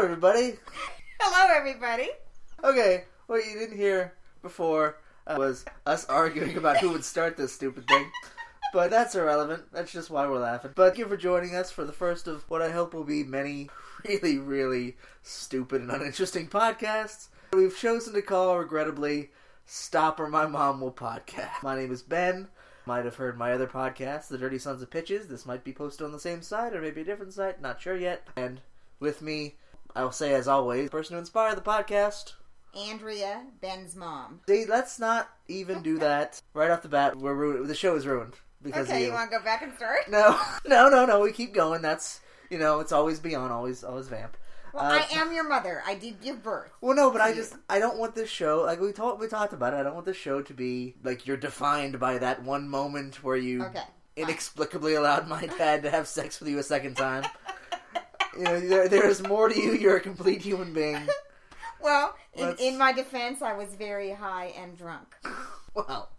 Hello, everybody. Hello, everybody. Okay, what you didn't hear before uh, was us arguing about who would start this stupid thing. But that's irrelevant. That's just why we're laughing. But thank you for joining us for the first of what I hope will be many really, really stupid and uninteresting podcasts. We've chosen to call, regrettably, Stop or My Mom Will Podcast. My name is Ben. Might have heard my other podcast, The Dirty Sons of Pitches. This might be posted on the same site or maybe a different site. Not sure yet. And with me, I'll say as always, the person who inspired the podcast, Andrea, Ben's mom. See, let's not even do that right off the bat. We're ru- the show is ruined because Okay, you you. want to go back and start? No, no, no, no. We keep going. That's you know, it's always beyond, always, always vamp. Well, Uh, I am your mother. I did give birth. Well, no, but I just I don't want this show like we talked we talked about it. I don't want this show to be like you're defined by that one moment where you Okay. inexplicably allowed my dad to have sex with you a second time. you know, there, there's more to you. You're a complete human being. Well, in, Let's- in my defense, I was very high and drunk. Well,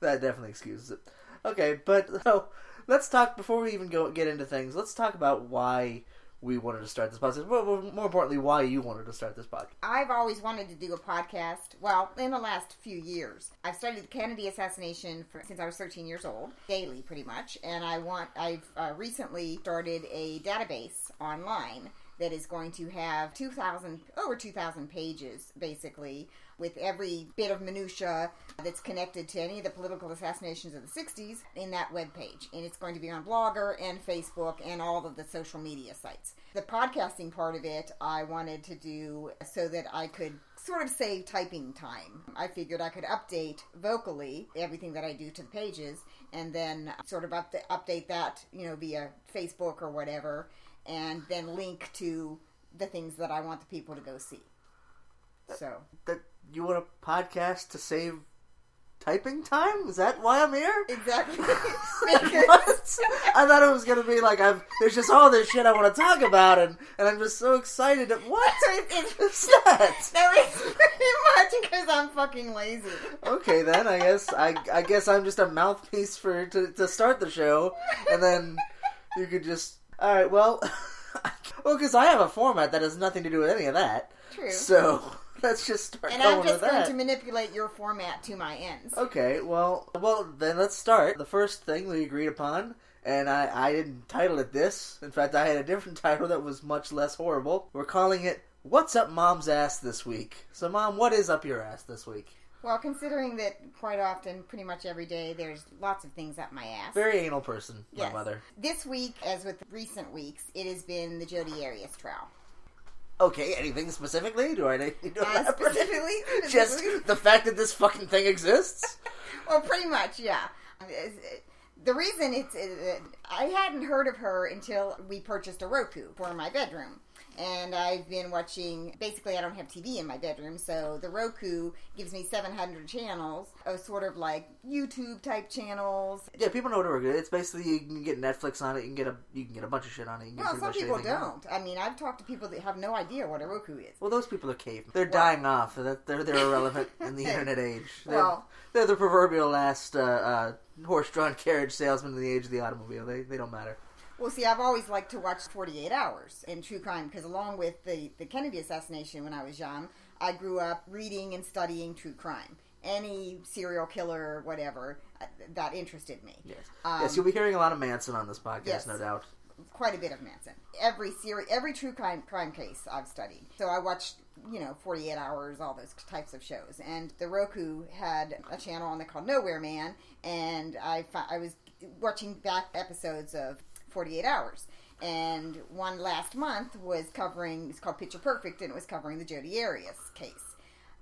that definitely excuses it. Okay, but so let's talk before we even go get into things. Let's talk about why we wanted to start this podcast. Well, more importantly, why you wanted to start this podcast. I've always wanted to do a podcast. Well, in the last few years, I've studied the Kennedy assassination for, since I was 13 years old, daily pretty much. And I want. I've uh, recently started a database online that is going to have 2,000 over 2,000 pages, basically, with every bit of minutia that's connected to any of the political assassinations of the 60s in that web page. And it's going to be on Blogger and Facebook and all of the social media sites. The podcasting part of it, I wanted to do so that I could sort of save typing time. I figured I could update vocally everything that I do to the pages and then sort of up update that, you know, via Facebook or whatever, and then link to the things that I want the people to go see. So, That you want a podcast to save typing time? Is that why I'm here? exactly. what? I thought it was gonna be like I've there's just all this shit I want to talk about and and I'm just so excited. That, what? What's that? no, it's pretty much because I'm fucking lazy. Okay, then I guess I I guess I'm just a mouthpiece for to, to start the show, and then you could just all right. Well, well, because I have a format that has nothing to do with any of that. True. So let's just start And I'm just going to manipulate your format to my ends. Okay, well, well then let's start. The first thing we agreed upon, and I I didn't title it this. In fact, I had a different title that was much less horrible. We're calling it "What's Up Mom's Ass This Week." So, Mom, what is up your ass this week? Well, considering that quite often, pretty much every day, there's lots of things up my ass. Very anal person, my Yes. mother. This week, as with recent weeks, it has been the Jodi Arias trial. Okay, anything specifically? Do I need to Uh, elaborate? specifically, Just the fact that this fucking thing exists? well, pretty much, yeah. The reason it's uh, I hadn't heard of her until we purchased a Roku for my bedroom. And I've been watching. Basically, I don't have TV in my bedroom, so the Roku gives me 700 channels of sort of like YouTube type channels. Yeah, people know what we're good. It's basically you can get Netflix on it. You can get a you can get a bunch of shit on it. You can Well, some people anything on don't. I mean, I've talked to people that have no idea what a Roku is. Well, those people are cave. They're Well- dying off. They're they're, they're irrelevant in the internet age. They're, Well- they're the proverbial last uh, uh, horse-drawn carriage salesman in the age of the automobile. They they don't matter. Well, see, I've always liked to watch 48 Hours in true crime because, along with the, the Kennedy assassination when I was young, I grew up reading and studying true crime. Any serial killer or whatever, uh, that interested me. Yes, Um, yes. You'll be hearing a lot of Manson on this podcast, yes. no doubt. Quite a bit of Manson. Every seri- every true crime crime case I've studied. So I watched, you know, 48 Hours, all those types of shows. And the Roku had a channel on there called Nowhere Man, and I I was watching back episodes of 48 Hours. And one last month was covering, it's called Picture Perfect, and it was covering the Jodi Arias case.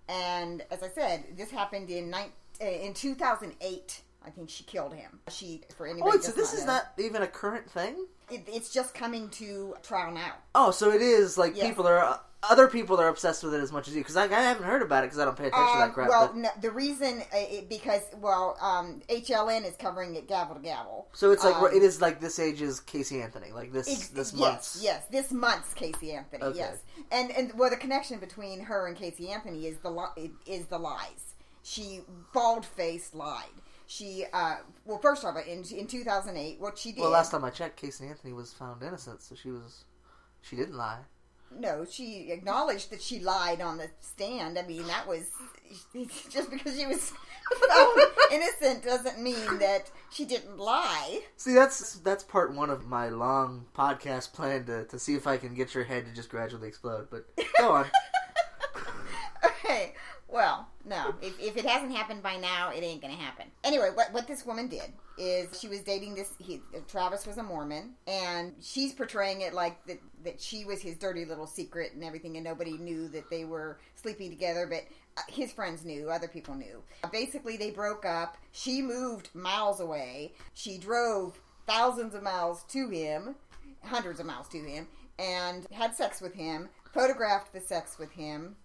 And as I said, this happened in uh, in 2008. I think she killed him. She, for anybody Oh, so this is know, not even a current thing. It, it's just coming to trial now. Oh, so it is like people are other people are obsessed with it as much as you because I, I haven't heard about it because I don't pay attention to that Um, crap. well, no, the reason uh, it, because well, um, HLN is covering it gavel to gavel. so it's like um, it is like this age's Casey Anthony, like this Ex- this yes, month's. yes, this month's Casey Anthony. Okay. Yes, and and well, the connection between her and Casey Anthony is the li- is the lies. She bald faced lied. She uh, well, first off in in two thousand eight, what she did. Well, last time I checked, Casey Anthony was found innocent, so she was she didn't lie. No, she acknowledged that she lied on the stand. I mean, that was just because she was innocent doesn't mean that she didn't lie. See, that's that's part one of my long podcast plan to, to see if I can get your head to just gradually explode. But go on. Okay. Well. If, if it hasn't happened by now, it ain't gonna happen. Anyway, what what this woman did is she was dating this. He, Travis was a Mormon, and she's portraying it like that that she was his dirty little secret and everything, and nobody knew that they were sleeping together. But uh, his friends knew, other people knew. Basically, they broke up. She moved miles away. She drove thousands of miles to him, hundreds of miles to him, and had sex with him. Photographed the sex with him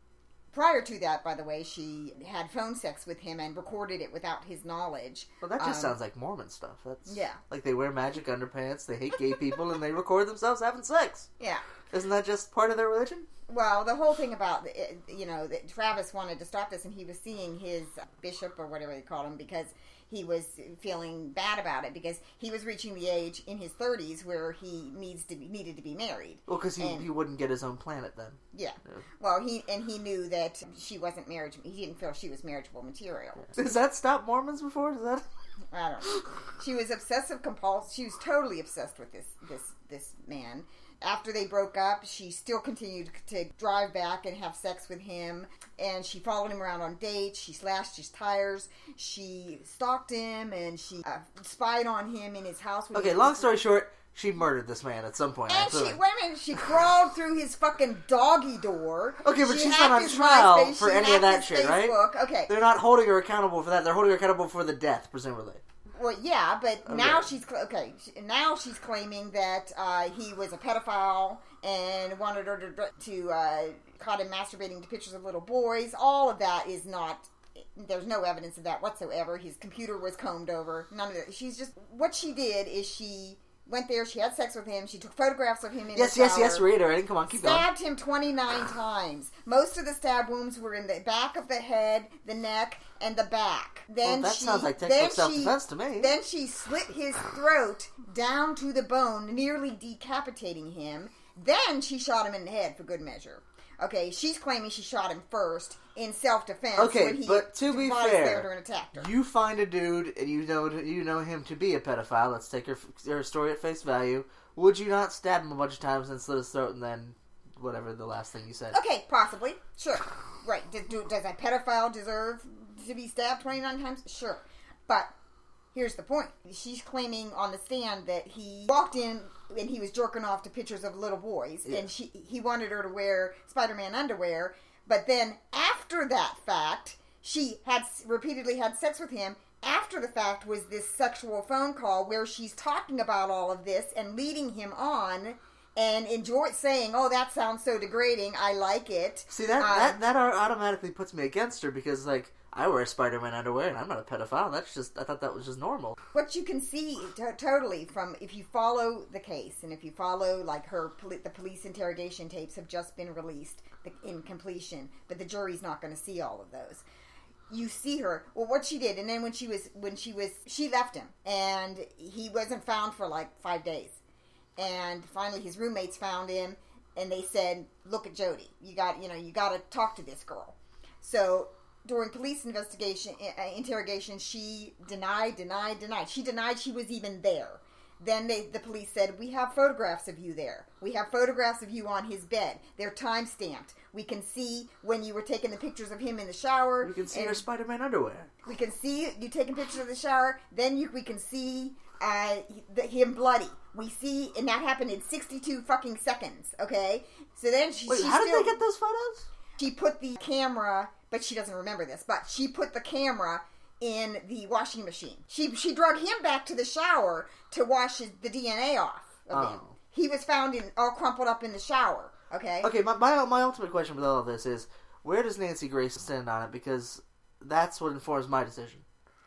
prior to that, by the way, she had phone sex with him and recorded it without his knowledge. Well, that just Um, sounds like Mormon stuff. That's Yeah. like they wear magic underpants, they hate gay people, and they record themselves having sex. Yeah. Isn't that just part of their religion? Well, the whole thing about you know that Travis wanted to stop this, and he was seeing his bishop or whatever they call him because he was feeling bad about it because he was reaching the age in his 30s where he needs to be, needed to be married. Well, because he, And- he wouldn't get his own planet then. Yeah. Yeah. Well, he and he knew that she wasn't marriage. He didn't feel she was marriageable material. Does that stop Mormons before? Does that? I don't know. She was obsessive compulsive. She was totally obsessed with this this this man. After they broke up, she still continued to drive back and have sex with him, and she followed him around on dates. She slashed his tires. She stalked him, and she uh, spied on him in his house. Okay, long story short, she murdered this man at some point. And absolutely. she wait a minute. She crawled through his fucking doggy door. Okay, but She she's not on trial MySpace, for she any of that shit, right? Okay, They're not holding her accountable for that. They're holding her accountable for the death, presumably. Well, yeah, but now she's okay. Now she's claiming that uh, he was a pedophile and wanted her to, to uh, caught him masturbating to pictures of little boys. All of that is not. There's no evidence of that whatsoever. His computer was combed over. None of it. She's just what she did is she went there. She had sex with him. She took photographs of him in Yes, the yes, yes. shower. Reiterating. Come on, keep going. Stabbed him 29 times. Most of the stab wounds were in the back of the head, the neck, and the back. Then Well, that she, sounds like textbook self-defense to me. Then she slit his throat down to the bone, nearly decapitating him. Then she shot him in the head for good measure. Okay, she's claiming she shot him first in self-defense. Okay, when he but to be fair, and attacked her. You find a dude and you know you know him to be a pedophile. Let's take her, her story at face value. Would you not stab him a bunch of times and slit his throat and then whatever the last thing you said? Okay, possibly. Sure. Right. Does, do, does a pedophile deserve to be stabbed 29 times? Sure. But here's the point. She's claiming on the stand that he walked in and he was jerking off to pictures of little boys Yeah. and she he wanted her to wear Spider-Man underwear, but then after that fact, she had repeatedly had sex with him. After the fact was this sexual phone call where she's talking about all of this and leading him on and enjoy saying, "Oh, that sounds so degrading. I like it." See that Uh, that that automatically puts me against her because like I wear Spider-Man underwear and I'm not a pedophile. That's just I thought that was just normal. what you can see to- totally from if you follow the case and if you follow like her poli- the police interrogation tapes have just been released in completion but the jury's not going to see all of those you see her well what she did and then when she was when she was she left him and he wasn't found for like five days and finally his roommates found him and they said look at jodi you got you know you got to talk to this girl so during police investigation uh, interrogation she denied denied denied she denied she was even there then they, the police said we have photographs of you there we have photographs of you on his bed they're time stamped we can see when you were taking the pictures of him in the shower You can see her Spider-Man underwear. we can see you taking pictures of the shower. Then you, we can see uh, the, him bloody. We see, and that happened in 62 fucking seconds. Okay, so then she, Wait, she how still, did they get those photos? She put the camera, but she doesn't remember this. But she put the camera in the washing machine. She she drug him back to the shower to wash his, the DNA off of him. Oh. He was found in all crumpled up in the shower. Okay. Okay, my, my my ultimate question with all of this is where does Nancy Grace stand on it? Because that's what informs my decision.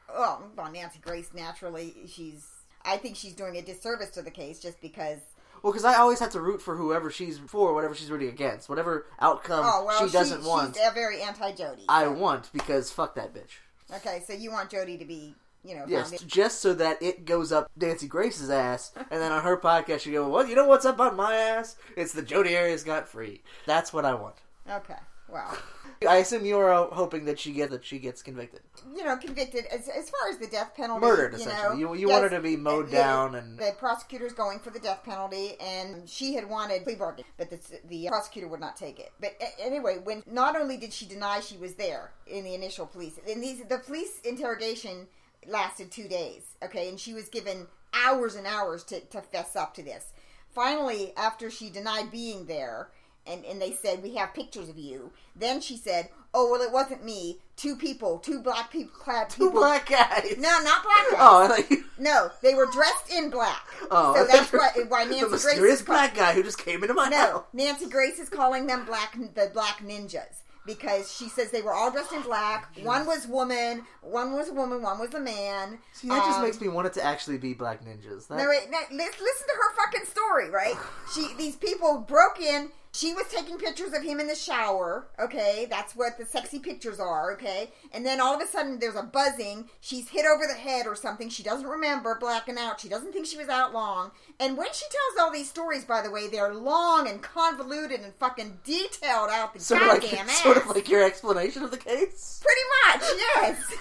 well, well, Nancy Grace naturally, she's. I think she's doing a disservice to the case just because. Well, because I always have to root for whoever she's for, whatever she's rooting against, whatever outcome Oh well, she doesn't want. She's very anti Jodi. I want because fuck that bitch. Okay, so you want Jodi to be you know, Yes, just so that it goes up Nancy Grace's ass, and then on her podcast she go, "Well, you know what's up on my ass? It's the Jodi Arias got free." That's what I want. Okay, well, I assume you're uh, hoping that she get that she gets convicted, you know, convicted as, as far as the death penalty, murdered. you Essentially, know, you you yes, want her to be mowed the- down, and the prosecutor's going for the death penalty, and she had wanted plea bargain, but the, the prosecutor would not take it. But anyway, when not only did she deny she was there in the initial police, in these the police interrogation lasted two days, okay, and she was given hours and hours to, to fess up to this. Finally, after she denied being there, and, and they said, We have pictures of you, then she said, Oh, well, it wasn't me. Two people, two black people, clad two people. black guys. No, not black guys. Oh, I thought you- No, they were dressed in black. oh, so that's why, why Nancy the Grace mysterious is black guy who just came into my No, house. Nancy Grace is calling them black the black ninjas because she says they were all dressed in black. One was woman, one was a woman, one was a man. See, that just Um, makes me want it to actually be black ninjas. That, No, wait, no, listen to her fucking story, right? She, these people broke in. She was taking pictures of him in the shower. Okay, that's what the sexy pictures are. Okay, and then all of a sudden there's a buzzing. She's hit over the head or something. She doesn't remember blacking out. She doesn't think she was out long. And when she tells all these stories, by the way, they're long and convoluted and fucking detailed out the sort goddamn like ass. sort of like your explanation of the case. Pretty much, yes.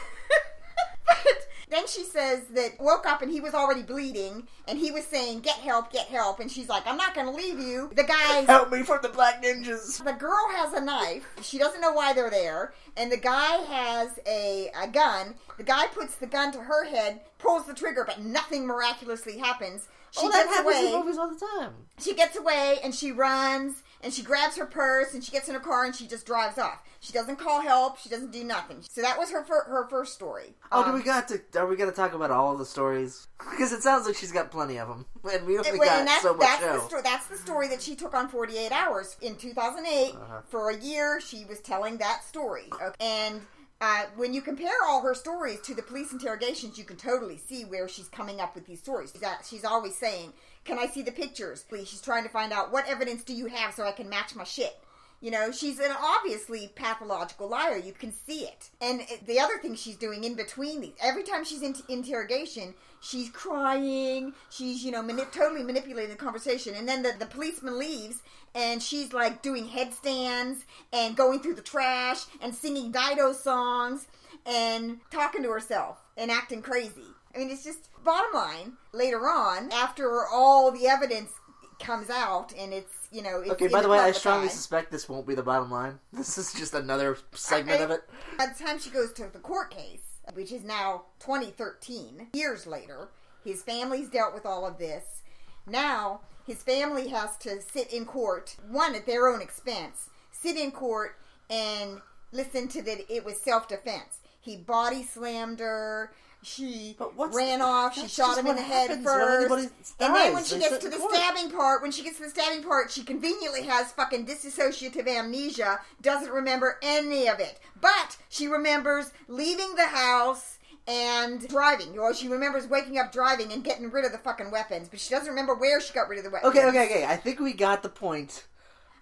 but then she says that woke up and he was already bleeding, and he was saying, "Get help, get help," and she's like, "I'm not going to leave you." The guy, Help me from the black ninjas. the girl has a knife. She doesn't know why they're there, and the guy has a, a gun. The guy puts the gun to her head, pulls the trigger, but nothing miraculously happens. She oh, that gets happens away in movies all the time. she gets away and she runs and she grabs her purse and she gets in her car and she just drives off. She doesn't call help. She doesn't do nothing. So that was her fir- her first story. Oh, do Um, we got to? Are we going to talk about all the stories? Because it sounds like she's got plenty of them, and we only and- got and that's, so much that's the story. That's the story that she took on 48 Hours in 2008. Uh-huh. For a year, she was telling that story. Okay? And uh, when you compare all her stories to the police interrogations, you can totally see where she's coming up with these stories. She's, she's always saying, "Can I see the pictures, please?" She's trying to find out what evidence do you have so I can match my shit. You know, she's an obviously pathological liar. You can see it. And the other thing she's doing in between these, every time she's in interrogation, she's crying. She's, you know, totally manipulating the conversation. And then the, the policeman leaves, and she's like doing headstands and going through the trash and singing Dido songs and talking to herself and acting crazy. I mean, it's just bottom line. Later on, after all the evidence comes out, and it's you know, it's Okay, by the way, I strongly suspect this won't be the bottom line. This is just another segment of it. By the time she goes to the court case, which is now 2013, years later, his family's dealt with all of this. Now, his family has to sit in court, one at their own expense, sit in court and listen to that it was self defense. He body slammed her. She But ran off. She shot him in the head when first. And then when she gets to the court. stabbing part, when she gets to the stabbing part, she conveniently has fucking dissociative amnesia, doesn't remember any of it. But she remembers leaving the house and driving. Or she remembers waking up driving and getting rid of the fucking weapons, but she doesn't remember where she got rid of the weapons. Okay, okay, okay. I think we got the point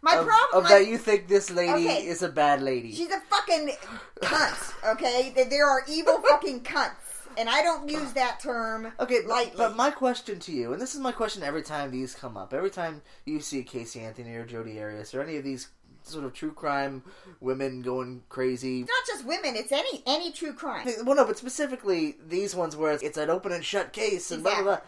My of, problem of my- that you think this lady Okay. is a bad lady. She's a fucking cunt, okay? There are evil fucking cunts. And I don't use that term Okay, but- lightly. but my question to you, and this is my question every time these come up, every time you see Casey Anthony or Jodi Arias or any of these sort of true crime women going crazy. It's not just women, it's any any true crime. Well, no, but specifically these ones where it's an open and shut case and blah blah blah.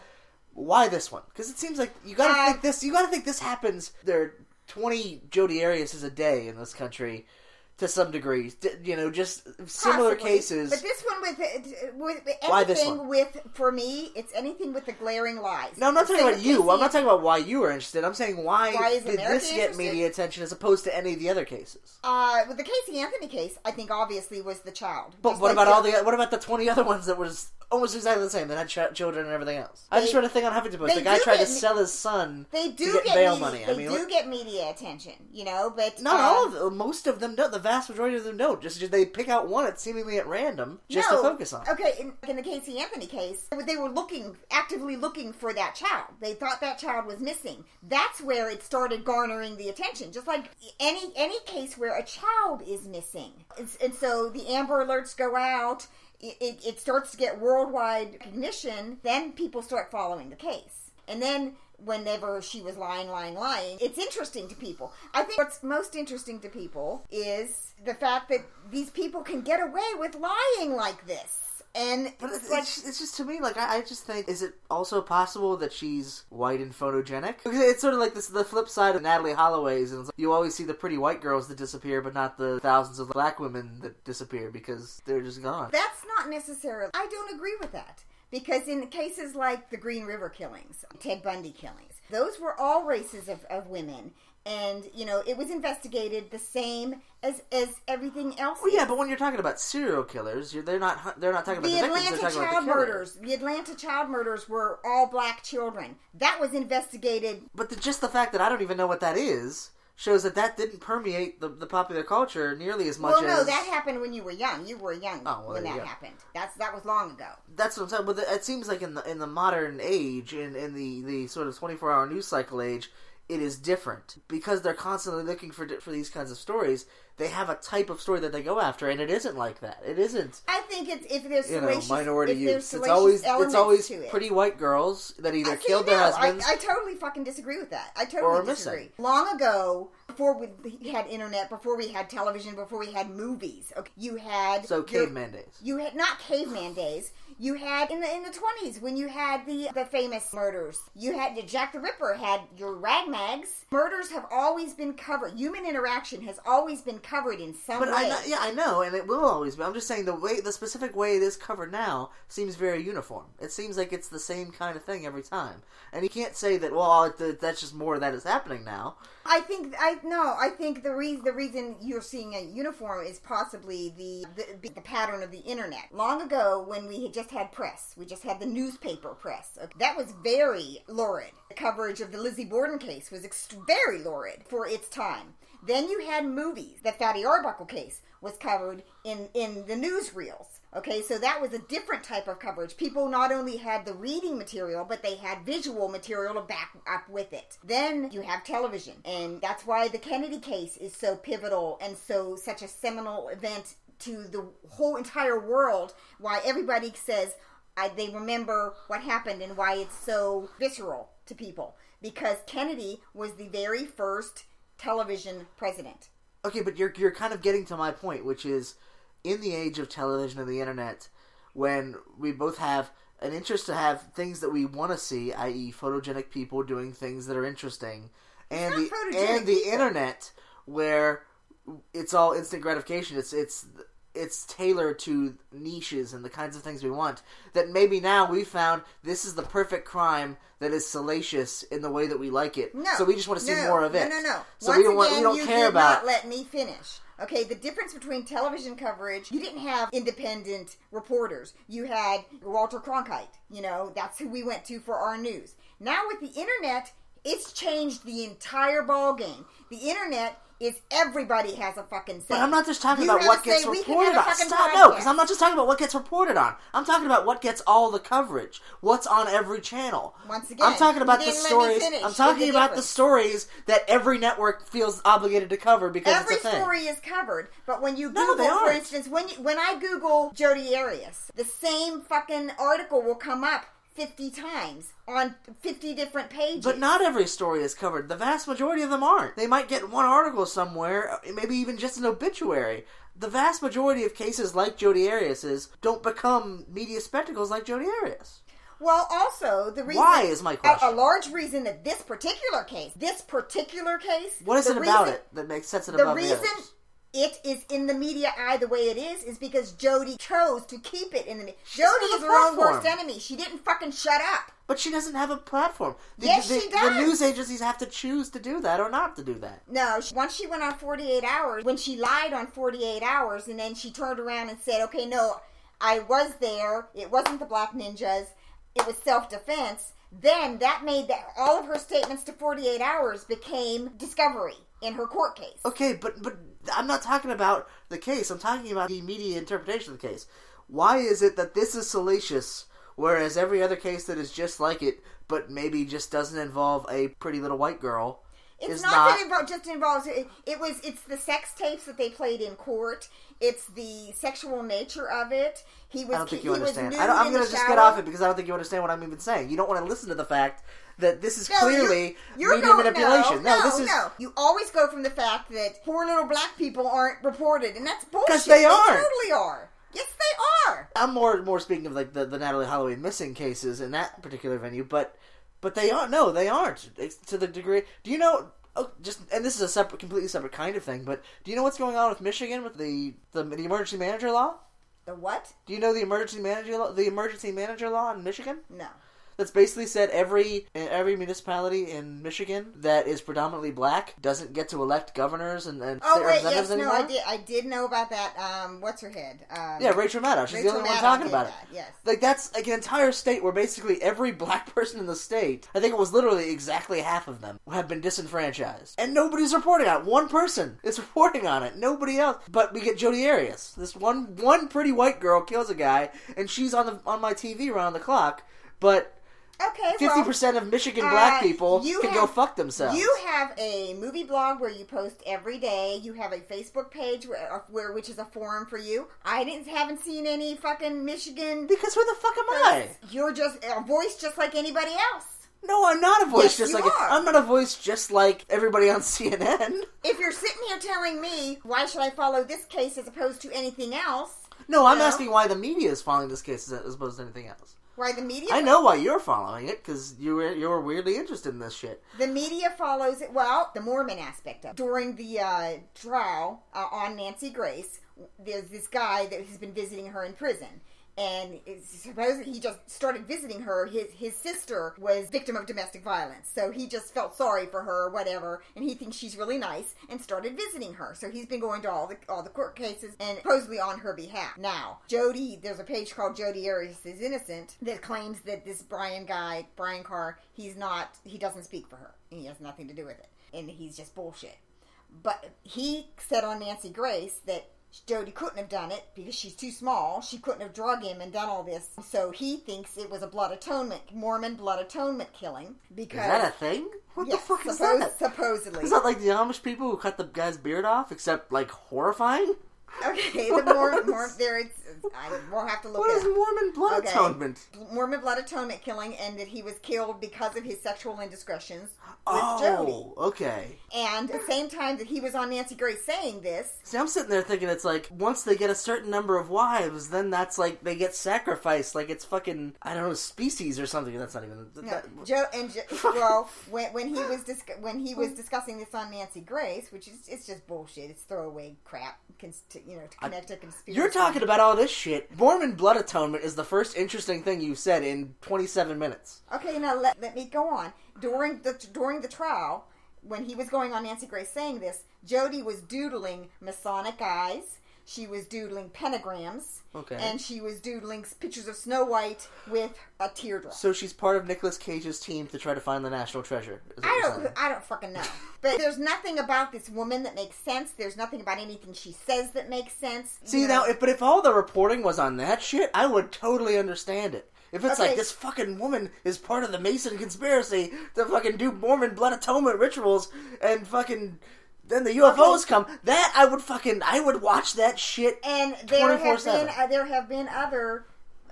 Why this one? Because it seems like you got to Uh, think this. You got to think this happens. There are twenty Jodi Arias a day in this country, to some degree. You know, just similar Possibly. cases. But this one with with, with Why this anything one? with for me, it's anything with the glaring lies. No, I'm not talking about you. Casey I'm not talking about why you were interested. I'm saying why, Why is did America this get interested? media attention as opposed to any of the other cases? Uh, with the Casey Anthony case, I think obviously was the child. But Just what like about all the what about the 20 other ones that was almost exactly the same that had ch- children and everything else? I just read a thing on Huffington Post. The guy tried to get me- sell his son They do to get, get, bail media, money. They I mean, do get media attention, you know, but not uh, all of them. Most of them don't. The vast majority of them don't. Just, just they pick out one at seemingly at random just no. to focus on. Okay, in, in the Casey Anthony case, they were looking actively looking for that child. They thought that child was missing. That's where it started garnering the attention. Just like any any case where a child is missing, and, and so the Amber Alerts go out. it, it, it starts to get worldwide recognition, then people start following the case. And then whenever she was lying, lying, lying, it's interesting to people. I think what's most interesting to people is the fact that these people can get away with lying like this. And But it's, it's like, it's, just to me like I, I just think is it also possible that she's white and photogenic? Because it's sort of like this the flip side of Natalee Holloway's, and it's like, you always see the pretty white girls that disappear, but not the thousands of black women that disappear because they're just gone. That's not necessarily. I don't agree with that. Because in cases like the Green River killings, Ted Bundy killings, those were all races of, of women. And, you know, it was investigated the same as, as everything else. Well, yeah, but when you're talking about serial killers, you're, they're not they're not talking about the the. Atlanta They're child the murders, the Atlanta child murders were all black children. That was investigated. But the, just the fact that I don't even know what that is shows that that didn't permeate the, the popular culture nearly as much Well, no, as that happened when you were young. You were young Oh, well, when that go. happened. That's that was long ago. That's what I'm saying. But it seems like in the in the modern age, in in the the sort of 24 hour news cycle age, it is different because they're constantly looking for for these kinds of stories. They have a type of story that they go after, and it isn't like that. It isn't. I think it's if there's You know, minority youths. It's always it's always it. pretty white girls that either I killed their no, husbands. I, I totally fucking disagree with that. I totally are missing. disagree. Long ago, before we had internet, before we had television, before we had movies, okay, you had so your- caveman days. You had not caveman days. You had in the in the twenties when you had the the famous murders. You had Jack the Ripper had your rag mags. Murders have always been covered. Human interaction has always been covered in some But way. I know, yeah, I know, and it will always be. I'm just saying the way, the specific way it is covered now seems very uniform. It seems like it's the same kind of thing every time, and you can't say that. Well, that's just more that is happening now. I think I no. I think the reason the reason you're seeing a uniform is possibly the, the the pattern of the internet. Long ago, when we had just had press, we just had the newspaper press. Uh, that was very lurid. The coverage of the Lizzie Borden case was ext- very lurid for its time. Then you had movies. The Fatty Arbuckle case was covered in in the newsreels. Okay, so that was a different type of coverage. People not only had the reading material, but they had visual material to back up with it. Then you have television, and that's why the Kennedy case is so pivotal and so such a seminal event to the whole entire world. Why everybody says I, they remember what happened and why it's so visceral to people because Kennedy was the very first television president. Okay, but you're you're kind of getting to my point, which is in the age of television and the internet, when we both have an interest to have things that we want to see, i.e., photogenic people doing things that are interesting, and the and the people. internet where it's all instant gratification. It's it's it's tailored to niches and the kinds of things we want. That maybe now we found this is the perfect crime that is salacious in the way that we like it. No. so we just want to see no, more of it. No, no, no. So Once we don't want, again, we don't you care did about not let me finish. Okay, the difference between television coverage, you didn't have independent reporters. You had Walter Cronkite. You know, that's who we went to for our news. Now with the internet, it's changed the entire ball game. The internet is everybody has a fucking say. But I'm not just talking You about what gets reported on. Stop, no, because. I'm not just talking about what gets reported on. I'm talking about what gets all the coverage. What's on every channel. Once again, I'm talking about the stories. I'm talking about the stories that every network feels obligated to cover because Every it's a thing. story is covered, but when you No, Google, they for instance, when you, when I Google Jodi Arias, the same fucking article will come up fifty times on fifty different pages. But not every story is covered. The vast majority of them aren't. They might get one article somewhere, uh, maybe even just an obituary. The vast majority of cases like Jodi Arias's don't become media spectacles like Jodi Arias. Well, also the reason Why is my question. A, large reason that this particular case, this particular case, What is the it about it that makes sets it The above the reason others? It is in the media eye the way it is is because Jodi chose to keep it in the media. Jodi is her own worst enemy. She didn't fucking shut up. But she doesn't have a platform. The, Yes, the, she The news agencies have to choose to do that or not to do that. No, she, once she went on 48 hours, when she lied on 48 hours, and then she turned around and said, okay, no, I was there. It wasn't the Black Ninjas. It was self defense. Then that made that all of her statements to 48 hours became discovery in her court case. Okay, but but I'm not talking about the case. I'm talking about the media interpretation of the case. Why is it that this is salacious, whereas every other case that is just like it, but maybe just doesn't involve a pretty little white girl, It's is not, not. that it just involves it, it was it's the sex tapes that they played in court. It's the sexual nature of it. He was I don't think you understand. I don't, I'm going to just shower. get off it because I don't think you understand what I'm even saying. You don't want to listen to the fact that this is No, clearly you're, you're media going, manipulation. No, no, this is no. You always go from the fact that poor little black people aren't reported, and that's bullshit. 'Cause they aren't. totally are. Yes, they are. I'm more more speaking of like the, the Natalee Holloway missing cases in that particular venue, but but they aren't. No, they aren't. It's to the degree. Do you know? Oh, just and this is a separate, completely separate kind of thing. But do you know what's going on with Michigan with the the, the emergency manager law? The what? Do you know the emergency manager law, the emergency manager law in Michigan? No. That's basically said every every municipality in Michigan that is predominantly black doesn't get to elect governors and, and Oh state wait, yes, no, anymore. I did. I did know about that. Um, what's her head? Um, Yeah, Rachel Maddow. She's Rachel the only one talking about it. Yes. Like that's like an entire state where basically every black person in the state, I think it was literally exactly half of them, have been disenfranchised, and nobody's reporting on it. One person is reporting on it, nobody else. But we get Jodi Arias, this one one pretty white girl kills a guy, and she's on the on my TV around the clock. But Okay. fifty well, percent of Michigan black uh, people you can have- go fuck themselves. You have a movie blog where you post every day. You have a Facebook page where, uh, where which is a forum for you. I didn't haven't seen any fucking Michigan. because who the fuck am I? You're just a voice just like anybody else. No, I'm not a voice Yes, just like are. I'm not a voice just like everybody on CNN. If you're sitting here telling me why should I follow this case as opposed to anything else, No, I'm No. asking why the media is following this case as opposed to anything else. Why the media I know why you're following it because you were you were weirdly interested in this shit. The media follows it. Well, the Mormon aspect of it. During the uh, trial uh, on Nancy Grace, there's this guy that has been visiting her in prison. And supposedly he just started visiting her. His his sister was victim of domestic violence, so he just felt sorry for her, or whatever. And he thinks she's really nice, and started visiting her. So he's been going to all the all the court cases and supposedly on her behalf. Now, Jodi, there's a page called Jodi Arias is innocent that claims that this Brian guy, Brian Carr, he's not, he doesn't speak for her, he has nothing to do with it, and he's just bullshit. But he said on Nancy Grace that Jodi couldn't have done it because she's too small. She couldn't have drug him and done all this. So he thinks it was a blood atonement, Mormon blood atonement killing. Because Is that a thing? What Yes, the fuck is that? Supposedly. Is that like the Amish people who cut the guy's beard off, except like horrifying? okay, the Mormon, Mormon there. It's, I will have to look What is. Mormon blood Okay. atonement? Mormon blood atonement killing, and that he was killed because of his sexual indiscretions with Oh, Jodi. okay. And at the same time that he was on Nancy Grace saying this, See, I'm sitting there thinking it's like once they get a certain number of wives, then that's like they get sacrificed, like it's fucking I don't know species or something. That's not even. no, that- Joe and jo- well, when, when he was dis- when he was discussing this on Nancy Grace, which is it's just bullshit. It's throwaway crap, cons- to, you know, to connect a conspiracy. You're talking about all this shit. Mormon blood atonement is the first interesting thing you've said in 27 minutes. Okay, now let, let me go on. During the during the trial, when he was going on Nancy Grace saying this, Jodi was doodling Masonic eyes. She was doodling pentagrams. Okay. And she was doodling pictures of Snow White with a teardrop. So she's part of Nicolas Cage's team to try to find the national treasure. I don't. I don't fucking know. But there's nothing about this woman that makes sense. There's nothing about anything she says that makes sense. See You know, now, if, but if all the reporting was on that shit, I would totally understand it. If it's Okay. like this fucking woman is part of the Mason conspiracy to fucking do Mormon blood atonement rituals and fucking then the UFOs Okay. come, that I would fucking I would watch that shit. and there have 24/7. been uh, there have been other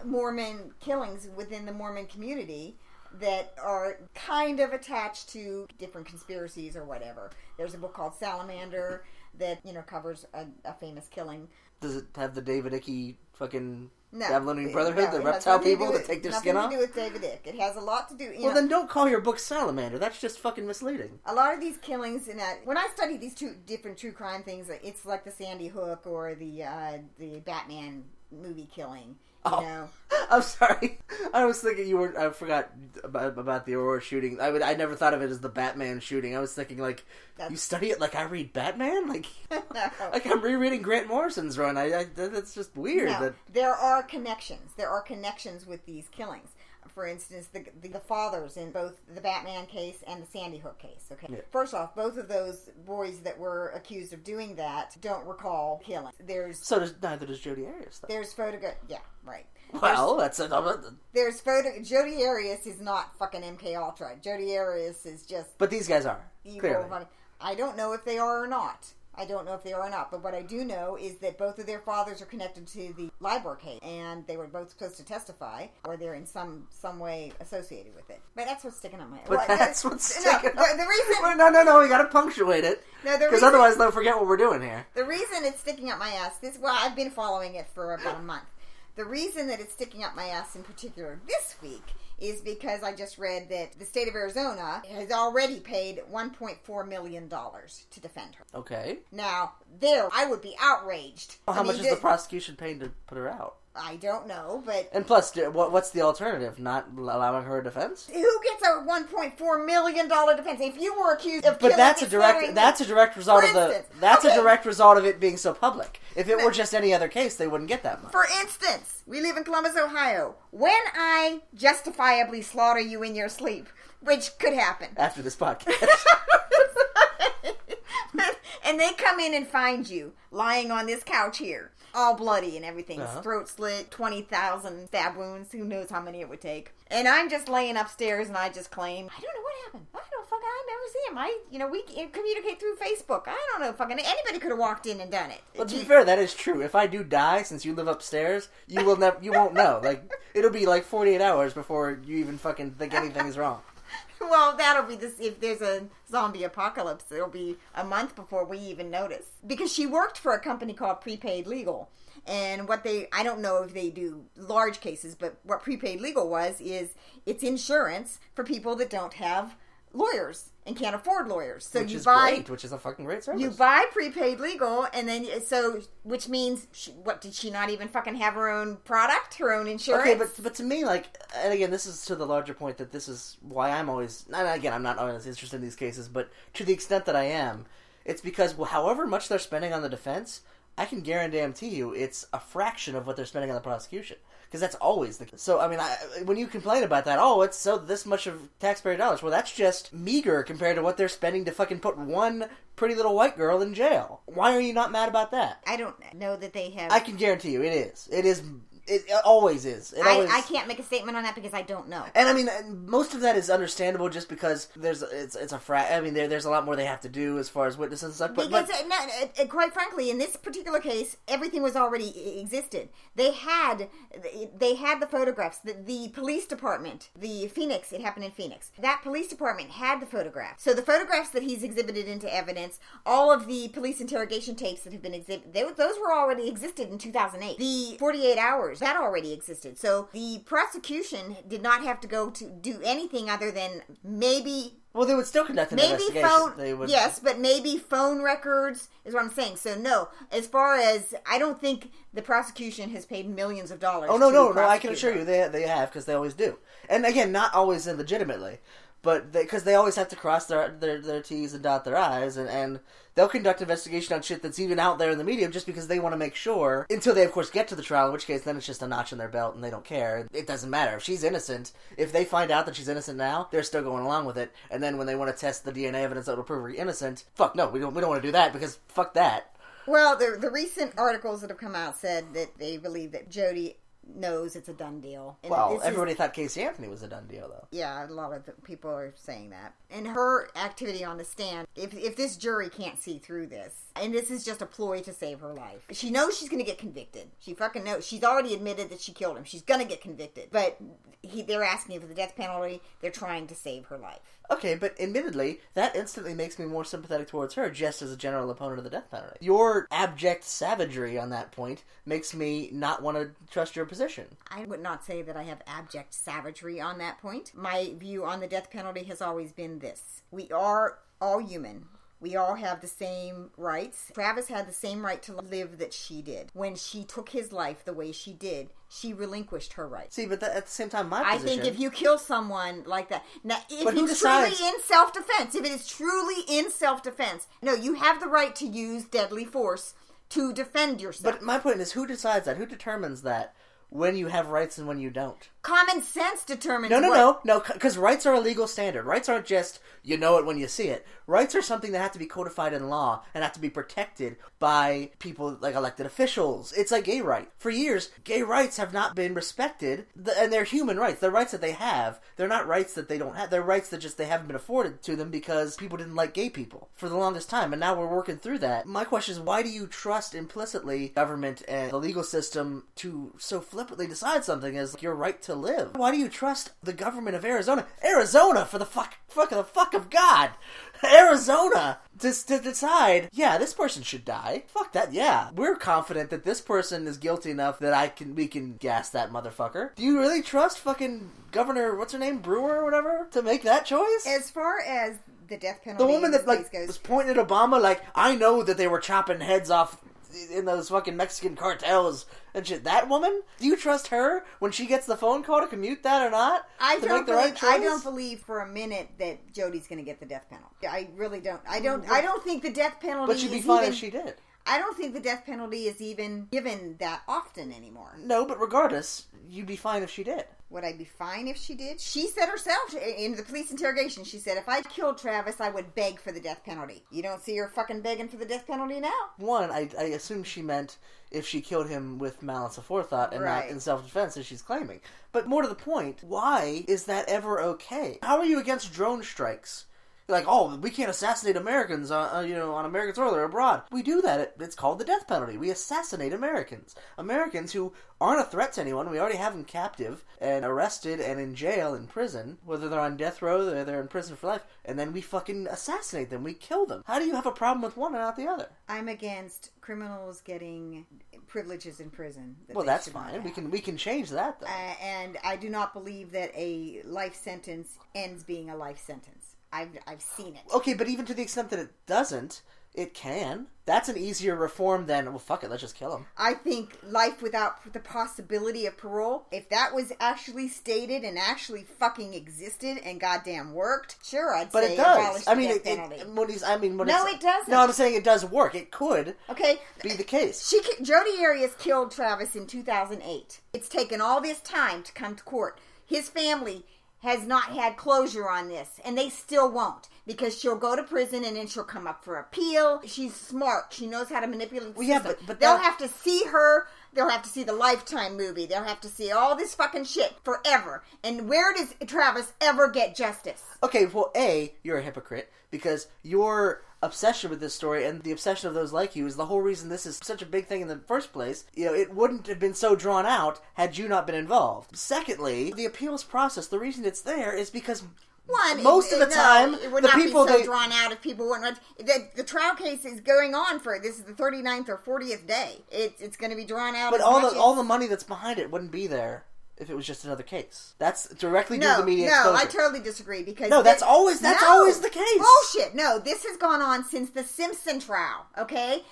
Mormon killings within the Mormon community that are kind of attached to different conspiracies or whatever. There's a book called Salamander that you know covers a, a famous killing. Does it have the David Icke fucking No, Babylonian Brotherhood, no, the reptile people that take their skin off. nothing to do with David Icke. It has a lot to do. Well, know, then don't call your book Salamander. That's just fucking misleading. a lot of these killings in that when I study these two different true crime things, it's like the Sandy Hook or the uh, the Batman movie killing. Oh. know, I'm sorry. I was thinking you were. I forgot about, about the Aurora shooting. I would. I never thought of it as the Batman shooting. I was thinking like That's- you study it like I read Batman. Like No. like I'm rereading Grant Morrison's run. I, I that's just weird. No, That there are connections. There are connections with these killings. For instance, the, the the fathers in both the Batman case and the Sandy Hook case. Okay, Yeah. first off, both of those boys that were accused of doing that don't recall killing. There's So does neither does Jodi Arias. Though. there's photograph. Yeah, right. Well, that's another. There's photo. Jodi Arias is not fucking MK Ultra. Jodi Arias is just But these guys are clearly. I don't know if they are or not. I don't know if they are or not. But what I do know is that both of their fathers are connected to the LIBOR case, and they were both supposed to testify, or they're in some some way associated with it. But that's what's sticking on my. Ass. But well, that's what's no, sticking. the, the reason Well, no, no, no. We got to punctuate it No, because otherwise they'll forget what we're doing here. The reason it's sticking up my ass, this well, I've been following it for about a month. The reason that it's sticking up my ass in particular this week is because I just read that the state of Arizona has already paid 1.4 million dollars to defend her. Okay. Now, there, I would be outraged. Well, how I mean, much is the th- prosecution paying to put her out? I don't know, but And plus, what, what's the alternative? Not allowing her a defense? who gets a 1.4 million dollar defense? If you were accused of But that's a direct that's a direct result of the. instance, That's okay. a direct result of it being so public. If it No. were just any other case, they wouldn't get that much. For instance, we live in Columbus, Ohio. When I justifiably slaughter you in your sleep, which could happen, After this podcast, and they come in and find you lying on this couch here, all bloody and everything, Uh-huh. throat slit, 20,000 stab wounds, who knows how many it would take. And I'm just laying upstairs and I just claim, I don't know what happened. I don't fucking, I never see him. I, you know, we communicate through Facebook. I don't know, fucking, anybody could have walked in and done it. But to be fair, that is true. If I do die, since you live upstairs, you will never. You won't know. Like it'll be like forty eight hours before you even fucking think anything is wrong. Well, that'll be this. If there's a zombie apocalypse, it'll be a month before we even notice. Because she worked for a company called Prepaid Legal, and what they I don't know if they do large cases, but what Prepaid Legal was is it's insurance for people that don't have lawyers and can't afford lawyers. So Which you is buy great. Which is a fucking great service. you buy prepaid legal, and then so which means she, what did she not even fucking have her own product, her own insurance? Okay, but but to me, like, and again, this is to the larger point that this is why I'm always. And again, I'm not always interested in these cases, but to the extent that I am, it's because well, however much they're spending on the defense, I can guarantee you it's a fraction of what they're spending on the prosecution. Because that's always the case. So, I mean, I, when you complain about that, oh, it's so this much of taxpayer dollars. Well, that's just meager compared to what they're spending to fucking put one pretty little white girl in jail. Why are you not mad about that? I don't know that they have. I can guarantee you, it is. It is. It always is. It I, always, I can't make a statement on that because I don't know. And I mean, most of that is understandable, just because there's it's it's a fra- I mean, there, there's a lot more they have to do as far as witnesses and stuff. But, Because, but uh, no, uh, uh, quite frankly, in this particular case, everything was already existed. They had, they had the photographs. The, the police department, the Phoenix, it happened in Phoenix. That police department had the photographs. So the photographs that he's exhibited into evidence, all of the police interrogation tapes that have been exhibited, they, those were already existed in 2008. The 48 hours that already existed. So the prosecution did not have to go to do anything other than maybe well, they would still conduct an maybe investigation. phone they would. yes but maybe phone records is what i'm saying so no as far as i don't think the prosecution has paid millions of dollars Oh no, no, no! I can assure you, they they have because they always do. And again, not always illegitimately, but because they, always have to cross their their, their T's and dot their I's, and, and they'll conduct investigation on shit that's even out there in the media just because they want to make sure until they of course get to the trial. In which case, then it's just a notch in their belt, and they don't care. It doesn't matter if she's innocent. If they find out that she's innocent now, they're still going along with it. And then when they want to test the DNA evidence that will prove her innocent, fuck no, we don't we don't want to do that because fuck that. well the, the recent articles that have come out said that they believe that jodi knows it's a done deal And Well, this is- everybody thought Casey Anthony was a done deal, though. yeah, a lot of people are saying that. And her activity on the stand, if, if this jury can't see through this, and this is just a ploy to save her life, she knows she's going to get convicted. She fucking knows. She's already admitted that she killed him. She's going to get convicted. But he, they're asking for the death penalty. They're trying to save her life. Okay, but admittedly, that instantly makes me more sympathetic towards her just as a general opponent of the death penalty. Your abject savagery on that point makes me not want to trust your position. I would not say that I have abject savagery on that point. My view on the death penalty has always been this we are all human. We all have the same rights. Travis had the same right to live that she did. When she took his life the way she did, she relinquished her rights. See, but that, at the same time, my I position. think if you kill someone like that, now if it's decides- truly in self defense, if it is truly in self defense, no, you have the right to use deadly force to defend yourself. But my point is, who decides that? Who determines that when you have rights and when you don't? Common sense determines. No, no, what- no, no, because rights are a legal standard. Rights aren't just you know it when you see it. Rights are something that have to be codified in law and have to be protected by people like elected officials. It's like gay right. For years, gay rights have not been respected, and they're human rights. They're rights that they have. They're not rights that they don't have. They're rights that just they haven't been afforded to them because people didn't like gay people for the longest time, and now we're working through that. My question is, why do you trust implicitly government and the legal system to so flippantly decide something as your right to live? Why do you trust the government of Arizona? Arizona, for the fuck, fuck, the fuck of God, Arizona, to, to decide, yeah, this person should die. Fuck that, yeah. We're confident that this person is guilty enough that I can, we can gas that motherfucker. Do you really trust fucking Governor, what's her name, Brewer or whatever, to make that choice? As far as the death penalty, the woman that like case was pointing at Obama, like I know that they were chopping heads off in those fucking Mexican cartels and shit. That woman, do you trust her when she gets the phone call to commute that or not? I don't believe. right I don't believe for a minute that Jodi's going to get the death penalty. I really don't. I don't. Mm, I don't think the death penalty. But she'd be fine even, if she did. I don't think the death penalty is even given that often anymore. No, but regardless, you'd be fine if she did. Would I be fine if she did? She said herself in the police interrogation. She said, "If I killed Travis, I would beg for the death penalty." You don't see her fucking begging for the death penalty now. One, I, I assume she meant if she killed him with malice aforethought and Right. not in self defense, as she's claiming. But more to the point, why is that ever okay? How are you against drone strikes? Like, oh, we can't assassinate Americans, on, uh, you know, on American soil or abroad. We do that. It- It's called the death penalty. We assassinate Americans, Americans who aren't a threat to anyone. We already have them captive and arrested and in jail, in prison, whether they're on death row, or they're in prison for life, and then we fucking assassinate them. We kill them. How do you have a problem with one and not the other? I'm against criminals getting privileges in prison. that Well, that's fine. We can we can change that though. Uh, and I do not believe that a life sentence ends being a life sentence. I've I've seen it. okay, but even to the extent that it doesn't, it can. That's an easier reform than well, fuck it, let's just kill him. I think life without the possibility of parole, if that was actually stated and actually fucking existed and goddamn worked, sure, I'd But say it does. I mean, it, it, penalty. when he's, I mean, when No, it doesn't. No, I'm saying it does work. It could okay, be the case. She Jodi Arias killed Travis in 2008. It's taken all this time to come to court. His family has not had closure on this, and they still won't because she'll go to prison and then she'll come up for appeal. She's smart. She knows how to manipulate. The Well, yeah, but- but they'll have to see her. They'll have to see the Lifetime movie. They'll have to see all this fucking shit forever. And where does Travis ever get justice? Okay, well, A, you're a hypocrite because your obsession with this story and the obsession of those like you is the whole reason this is such a big thing in the first place. You know, it wouldn't have been so drawn out had you not been involved. Secondly, the appeals process, the reason it's there is because One, most it- of the no, time, it would the not people be so they drawn out if people wouldn't. The, the trial case is going on for this is the 39th or 40th day. It's it's going to be drawn out. But all the as- all the money that's behind it wouldn't be there if it was just another case. That's directly due to the media no, exposure. I totally disagree because No, that's thi- always- that's always the case. Bullshit. No, this has gone on since the Simpson trial. Okay,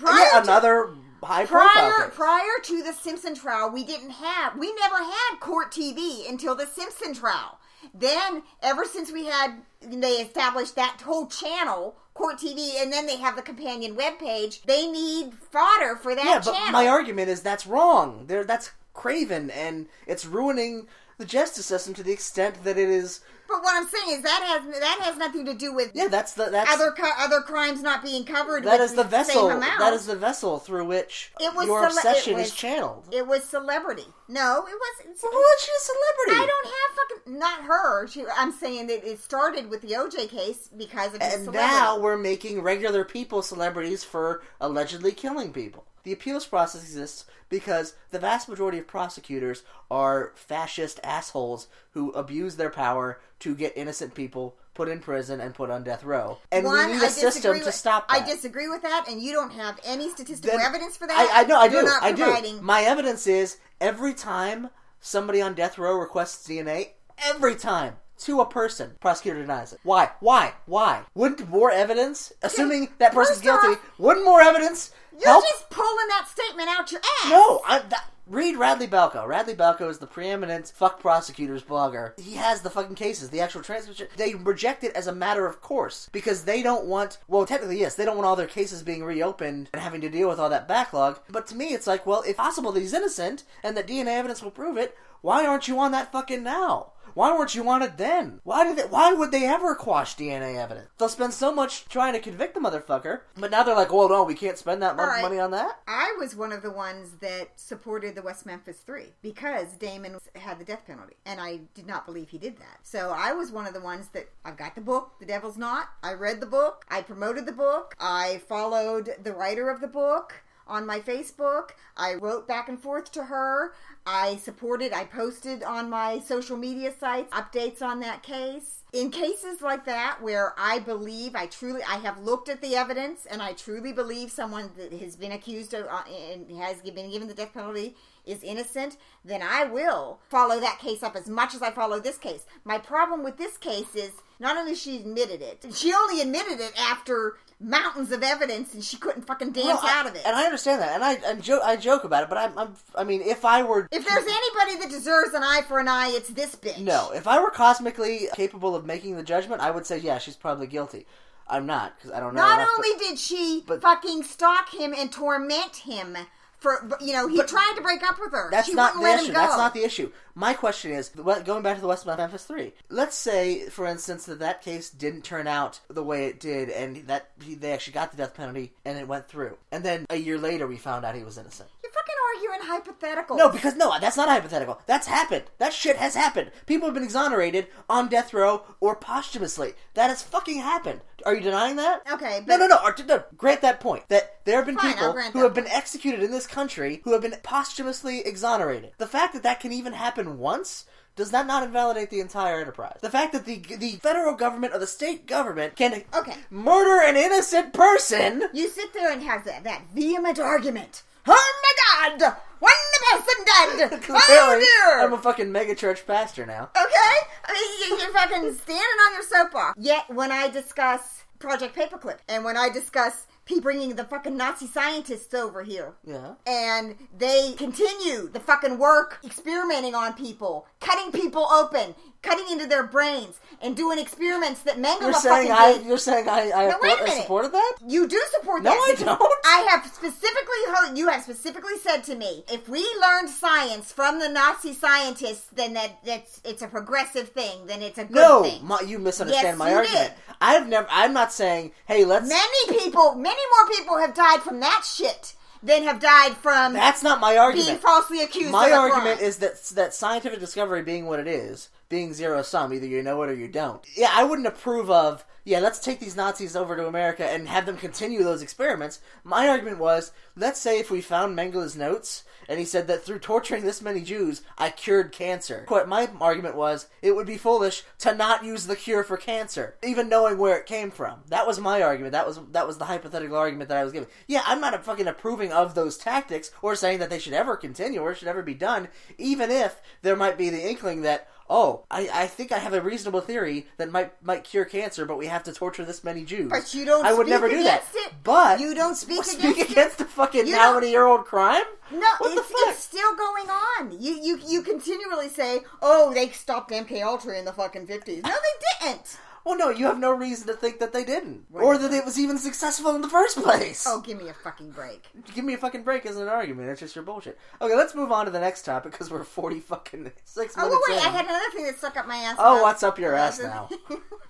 prior yeah, to- another high profile prior case. prior to the Simpson trial, we didn't have we never had court TV until the Simpson trial. Then, ever since we had they established that whole channel, court TV, and then they have the companion web page. They need fodder for that yeah, but my argument is that's wrong. There, that's craven, and it's ruining the justice system to the extent that it is. but what I'm saying is that has that has nothing to do with Yeah, that's the that's other co- other crimes not being covered. that is the vessel. That is the vessel through which It was your cele- obsession was- is channeled. It was celebrity. No, it wasn't. Well, what's she a celebrity? I don't have fucking not her. She, I'm saying that it started with the OJ case because of And celebrity. now we're making regular people celebrities for allegedly killing people. The appeals process exists because the vast majority of prosecutors are fascist assholes who abuse their power to get innocent people put in prison and put on death row. And One, we need a system disagree to stop that. I disagree with that, and you don't have any statistical Then- evidence for that. I, I know, I You're do, not I do. My evidence is every time somebody on death row requests DNA, every time to a person, prosecutor denies it. Why? Why? Why? Wouldn't more evidence, assuming that person's guilty, wouldn't more evidence You're help? just pulling that statement out your ass. No, I, that, Read Radley Balko. Radley Balko is the preeminent fuck prosecutors blogger. He has the fucking cases, the actual transcription. They reject it as a matter of course because they don't want. Well, technically, yes, they don't want all their cases being reopened and having to deal with all that backlog. But to me, it's like, well, if possible that he's innocent and that DNA evidence will prove it, why aren't you on that fucking now? Why weren't you on it then? Why did they, Why would they ever quash DNA evidence? They'll spend so much trying to convict the motherfucker, but now they're like, "Well, no, we can't spend that much right. money on that." I was one of the ones that supported the West Memphis Three because Damien had the death penalty, and I did not believe he did that. So I was one of the ones that I've got the book, The Devil's Knot. I read the book. I promoted the book. I followed the writer of the book on my Facebook. I wrote back and forth to her. I supported, I posted on my social media sites updates on that case. In cases like that, where I believe, I truly, I have looked at the evidence and I truly believe someone that has been accused of uh, and has been given the death penalty is innocent, then I will follow that case up as much as I follow this case. My problem with this case is not only she admitted it, she only admitted it after mountains of evidence and she couldn't fucking dance Well, I- out of it. And I understand that, and I I, jo- I joke about it, but I'm, I'm I mean, if I were if there's anybody that deserves an eye for an eye, it's this bitch. no, if I were cosmically capable of making the judgment, I would say yeah, she's probably guilty. I'm not because I don't know. Not only did she but- fucking stalk him and torment him for, you know, he But tried to break up with her. That's she not the let issue. him go. That's not the issue. My question is, going back to the West Memphis Three. Let's say, for instance, that that case didn't turn out the way it did, and that he, they actually got the death penalty, and it went through. And then a year later, we found out he was innocent. You're fucking arguing hypothetical. No, because no, that's not hypothetical. That's happened. That shit has happened. People have been exonerated on death row or posthumously. That has fucking happened. Are you denying that? Okay, No, but no, no. No grant that point. That there have been Fine, people who have been executed in this country who have been posthumously exonerated. The fact that that can even happen once. Does that not invalidate the entire enterprise? The fact that the the federal government or the state government can Okay. murder an innocent person you sit there and have that, that vehement argument. Oh my god! One person dead! Oh Clearly, dear! I'm a fucking megachurch pastor now. Okay? I mean, you- you're fucking standing on your soapbox. Yet, when I discuss Project Paperclip and when I discuss P bringing the fucking Nazi scientists over here, Yeah. and they continue the fucking work experimenting on people, cutting people open, cutting into their brains, and doing experiments that Mengele You're saying I did. you're saying I I, No, wait a minute. supported that? You do support No, that. No, I don't. I have specifically heard you have specifically said to me, if we learned science from the Nazi scientists, then that that's it's a progressive thing. Then it's a good No, thing. my, you misunderstand Yes, my you argument. did. I've never. I'm not saying, hey, let's. Many people, many more people have died from that shit than have died from that's not my argument. being falsely accused. My of a argument crime. is that that scientific discovery being what it is, being zero sum, either you know it or you don't. Yeah, I wouldn't approve of. Yeah, let's take these Nazis over to America and have them continue those experiments. My argument was, let's say if we found Mengele's notes and he said that through torturing this many Jews, I cured cancer. What my argument was, it would be foolish to not use the cure for cancer, even knowing where it came from. That was my argument. That was that was the hypothetical argument that I was giving. Yeah, I'm not fucking approving of those tactics or saying that they should ever continue or should ever be done, even if there might be the inkling that oh, I, I think I have a reasonable theory that might might cure cancer, but we have to torture this many Jews. But you don't I would speak never do that. it. But You don't speak speak against it. against the fucking don't- many year old crime. No, the it's, fuck? it's still going on. You you you continually say, "Oh, they stopped MK Ultra in the fucking 50s. No, they didn't. Well, no, you have no reason to think that they didn't, or that it was even successful in the first place. Oh, give me a fucking break. Give me a fucking break isn't an argument. It's just your bullshit. Okay, let's move on to the next topic because we're forty fucking six Oh, minutes well, wait, in. I had another thing that stuck up my ass. Oh, what's up your ass now?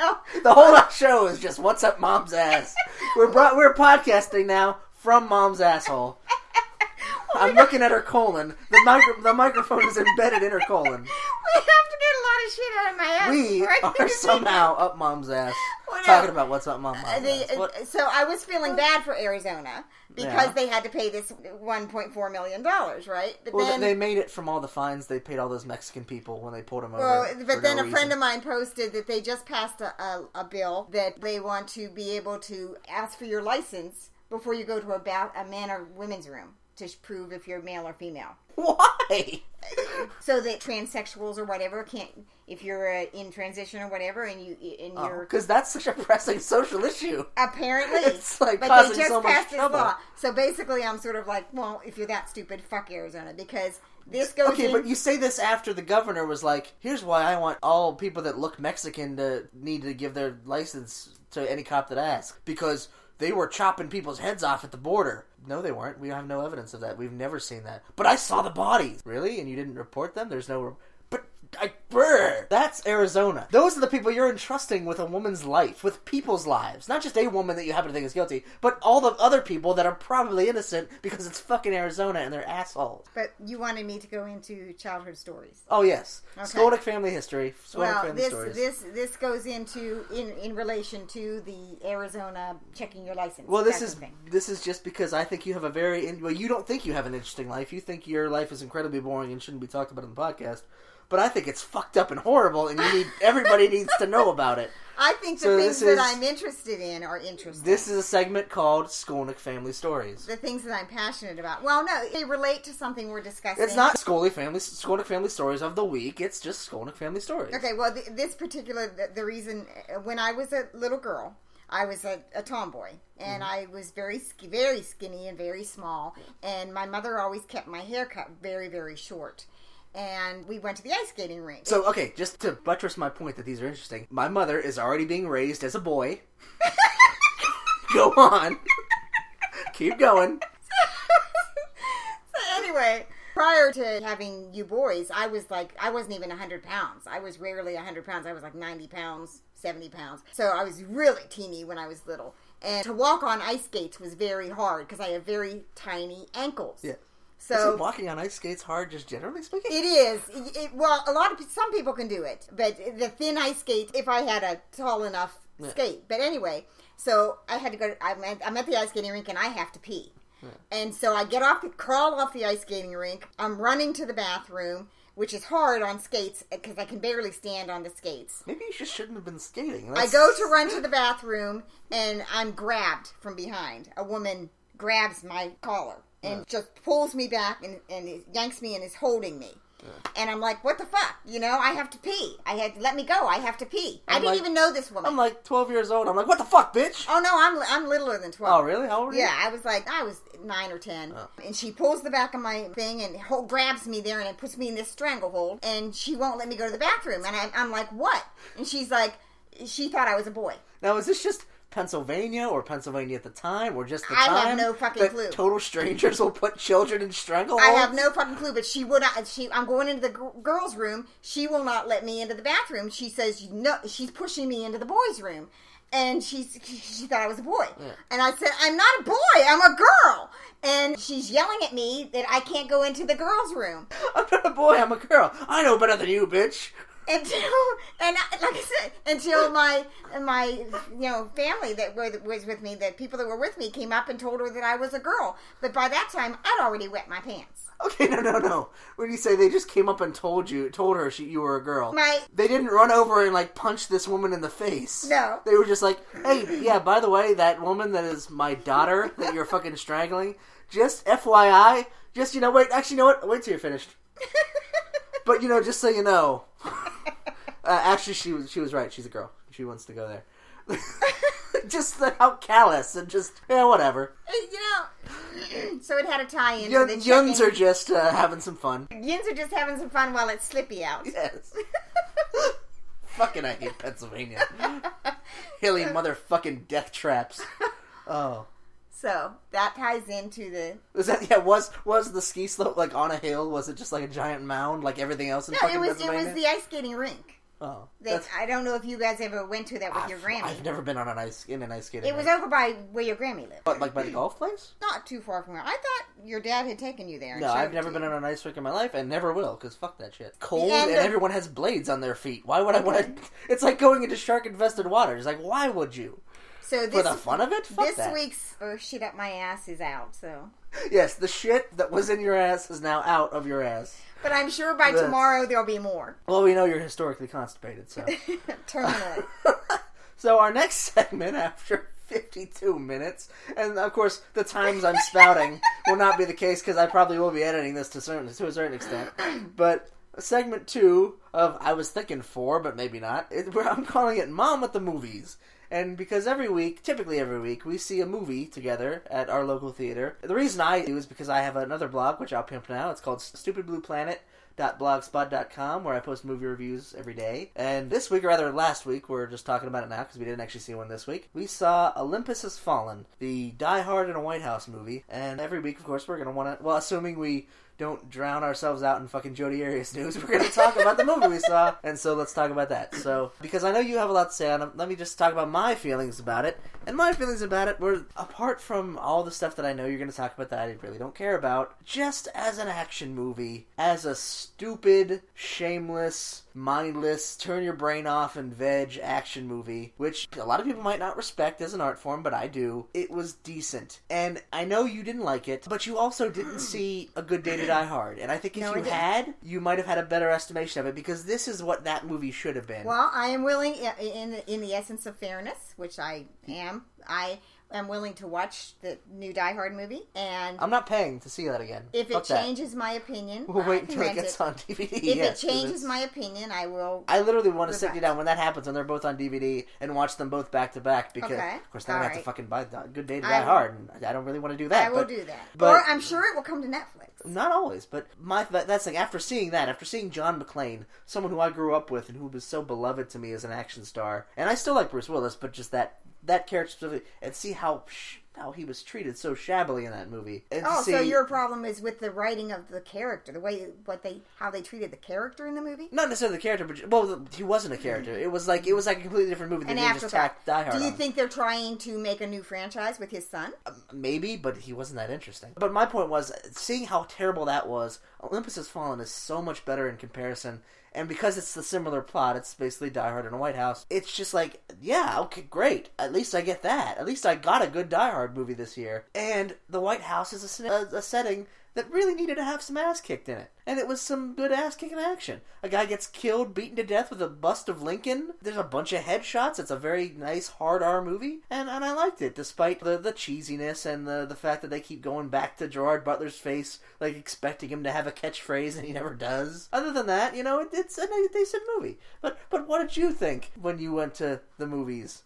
well, The whole show is just what's up, mom's ass. We're bro- we're podcasting now from mom's asshole. I'm looking at her colon. The micro- the microphone is embedded in her colon. we have to get a lot of shit out of my ass. We before I are somehow up mom's ass, Well, no. talking about what's up mom's Uh, ass. the- What- so I was feeling bad for Arizona because Yeah. they had to pay this 1.4 million dollars, right? But Well, then, they made it from all the fines they paid all those Mexican people when they pulled them over. well, for but then no a friend reason. of mine posted that they just passed a, a, a bill that they want to be able to ask for your license before you go to a, ba- a man or women's room. To prove if you're male or female. Why? So that transsexuals or whatever can't, if you're uh, in transition or whatever, and you in you're Because that's such a pressing social issue. apparently It's, like, but causing they just so much passed this trouble. law. So basically, I'm sort of like, well, if you're that stupid, fuck Arizona because this goes. Okay, in, but you say this after the governor was like, "Here's why I want all people that look Mexican to need to give their license to any cop that asks because they were chopping people's heads off at the border." No, they weren't. We have no evidence of that. We've never seen that. But I saw the bodies. Really? And you didn't report them? There's no. I. Brr, that's Arizona. Those are the people you're entrusting with a woman's life, with people's lives, not just a woman that you happen to think is guilty, but all the other people that are probably innocent because it's fucking Arizona and they're assholes. But you wanted me to go into childhood stories. Oh yes, Okay. Skolnick family history. Skolnick Well, family this stories. this this goes into in in relation to the Arizona checking your license. well, this that is sort of thing. this is just because I think you have a very in, well, you don't think you have an interesting life. You think your life is incredibly boring and shouldn't be talked about on the podcast. But I think it's fucked up and horrible, and you need everybody needs to know about it. I think the so things this that is- I'm interested in are interesting. This is a segment called Skolnick Family Stories. the things that I'm passionate about. Well, no, they relate to something we're discussing. It's not Skolnick Family Skolnick Family Stories of the week. It's just Skolnick Family Stories. Okay, well, th this particular the, the reason uh, when I was a little girl, I was a, a tomboy, and I was very sk- very skinny and very small, and my mother always kept my hair cut very very short, and we went to the ice skating rink. So okay, just to buttress my point that these are interesting, my mother is already being raised as a boy. Go on. Keep going. So anyway, prior to having you boys, I was like, I wasn't even 100 pounds. I was rarely 100 pounds. I was like 90 pounds, 70 pounds. So I was really teeny when I was little. And to walk on ice skates was very hard because I have very tiny ankles. Yeah. So Isn't walking on ice skates hard, just generally speaking? it is. It, well, a lot of some people can do it, but the thin ice skate. If I had a tall enough Yeah. skate, but anyway, so I had to go. To, I'm, at, I'm at the ice skating rink and I have to pee, and so I get off, the, crawl off the ice skating rink. I'm running to the bathroom, which is hard on skates because I can barely stand on the skates. Maybe you just shouldn't have been skating. I go to run to the bathroom and I'm grabbed from behind. A woman grabs my collar and just pulls me back and, and yanks me and is holding me. And I'm like, what the fuck? You know, I have to pee. I had let me go. I have to pee. I I'm didn't like- even know this woman. I'm like 12 years old. I'm like, what the fuck, bitch? oh no, I'm I'm littler than twelve. Oh, really? How old are you? Yeah, I was like, I was nine or ten. Oh. And she pulls the back of my thing and ho- grabs me there and it puts me in this stranglehold. And she won't let me go to the bathroom. And I, I'm like, what? And she's like, she thought I was a boy. Now, is this just Pennsylvania or Pennsylvania at the time or just the I time? have no fucking clue. Total strangers will put children in strangleholds? I have no fucking clue, but she would not. She, I'm going into the gr- girls' room. She will not let me into the bathroom. She says no. She's pushing me into the boys' room, and she's she, she thought I was a boy. And I said, I'm not a boy. I'm a girl. And she's yelling at me that I can't go into the girls' room I'm not a boy, I'm a girl. I know better than you, bitch. Until and I- like I said, until my my you know family that was with me, the people that were with me, came up and told her that I was a girl. But by that time, I'd already wet my pants. Okay, no, no, no. When you say they just came up and told you, told her she, you were a girl, My they didn't run over and like punch this woman in the face. No. they were just like, "Hey, yeah, by the way, that woman that is my daughter that you're fucking strangling, just FYI, just you know, wait, actually, you know what? Wait till you're finished. But you know, just so you know, uh, actually, she was she was right. She's a girl. She wants to go there. just the, how callous and just yeah, whatever. you know, so it had a tie in. Young, the youngs are just uh, having some fun. Yuns are just having some fun while it's slippy out. Yes. Fucking, I hate Pennsylvania. Hilly motherfucking death traps. Oh, So that ties into the. was that? Yeah, was was the ski slope like on a hill? Was it just like a giant mound like everything else in No, fucking it was it was the ice skating rink. Oh, That I don't know if you guys ever went to that with your I've, Grammy. I've never been on an ice in an ice skating. It was over by where your Grammy lived. But like by the golf place? Not too far from where. I thought your dad had taken you there. No, I've never been you. on an ice rink in my life, and never will, because fuck that shit. Cold, and of- everyone has blades on their feet. Why would I want to? It's like going into shark-infested waters. Like, why would you? So For the fun of it? Fuck this that. week's oh, shit up my ass is out. So, Yes, the shit that was in your ass is now out of your ass. But I'm sure by That's- tomorrow there'll be more. Well, we know you're historically constipated, so. Terminally. so our next segment after 52 minutes, and of course the times I'm spouting will not be the case because I probably will be editing this to certain to a certain extent. But segment two of I was thinking four, but maybe not. It, I'm calling it "Mom at the Movies." And because every week, typically every week, we see a movie together at our local theater. The reason I do is because I have another blog, which I'll pimp now. It's called Stupid Blue Planet blogspot.com where I post movie reviews every day. And this week, or rather last week, we're just talking about it now because we didn't actually see one this week. We saw Olympus Has Fallen, the Die Hard in a White House movie. And every week, of course, we're going to want to, well, assuming we don't drown ourselves out in fucking Jodi Arias news. We're going to talk about the movie we saw, and so let's talk about that. So, because I know you have a lot to say on it, let me just talk about my feelings about it. And my feelings about it were, apart from all the stuff that I know you're going to talk about that I really don't care about, just as an action movie, as a stupid, shameless, mindless, turn your brain off and veg action movie, which a lot of people might not respect as an art form, but I do. It was decent. And I know you didn't like it, but you also didn't see A Good Day to Die Hard. And I think if No, you had, you might have had a better estimation of it because this is what that movie should have been. Well, I am willing, in in the essence of fairness, which I am, I am willing to watch the new Die Hard movie, and I'm not paying to see that again. if it Fuck that. changes my opinion, We'll wait until it gets on DVD. If yes, it changes my opinion, I will. I literally want to sit you down when that happens when they're both on DVD and watch them both back to back because, Okay. of course, then I have to fucking buy the Good Day to I Die will- Hard, and I don't really want to do that. I will but do that, but- or I'm sure it will come to Netflix. Not always, but my that's like after seeing that, after seeing John McClane, someone who I grew up with and who was so beloved to me as an action star, and I still like Bruce Willis, but just that that character specifically, and see how how he was treated so shabbily in that movie. And Oh, see, so your problem is with the writing of the character, the way what they how they treated the character in the movie. not necessarily the character, but well, he wasn't a character. It was like it was like a completely different movie than And they just that, Die Hard. do you on. think they're trying to make a new franchise with his son? Um, maybe, but he wasn't that interesting. But my point was, seeing how terrible that was, Olympus Has Fallen is so much better in comparison. And because it's the similar plot, it's basically Die Hard in a White House. It's just like, yeah, okay, great. At least I get that. At least I got a good Die Hard movie this year. And the White House is a, a, a setting that really needed to have some ass kicked in it. And it was some good ass kicking action. A guy gets killed, beaten to death with a bust of Lincoln. There's a bunch of headshots. It's a very nice hard R movie. And and I liked it, despite the, the cheesiness and the, the fact that they keep going back to Gerard Butler's face, like expecting him to have a catchphrase and he never does. Other than that, you know, it, it's a decent movie. But but what did you think when you went to the movies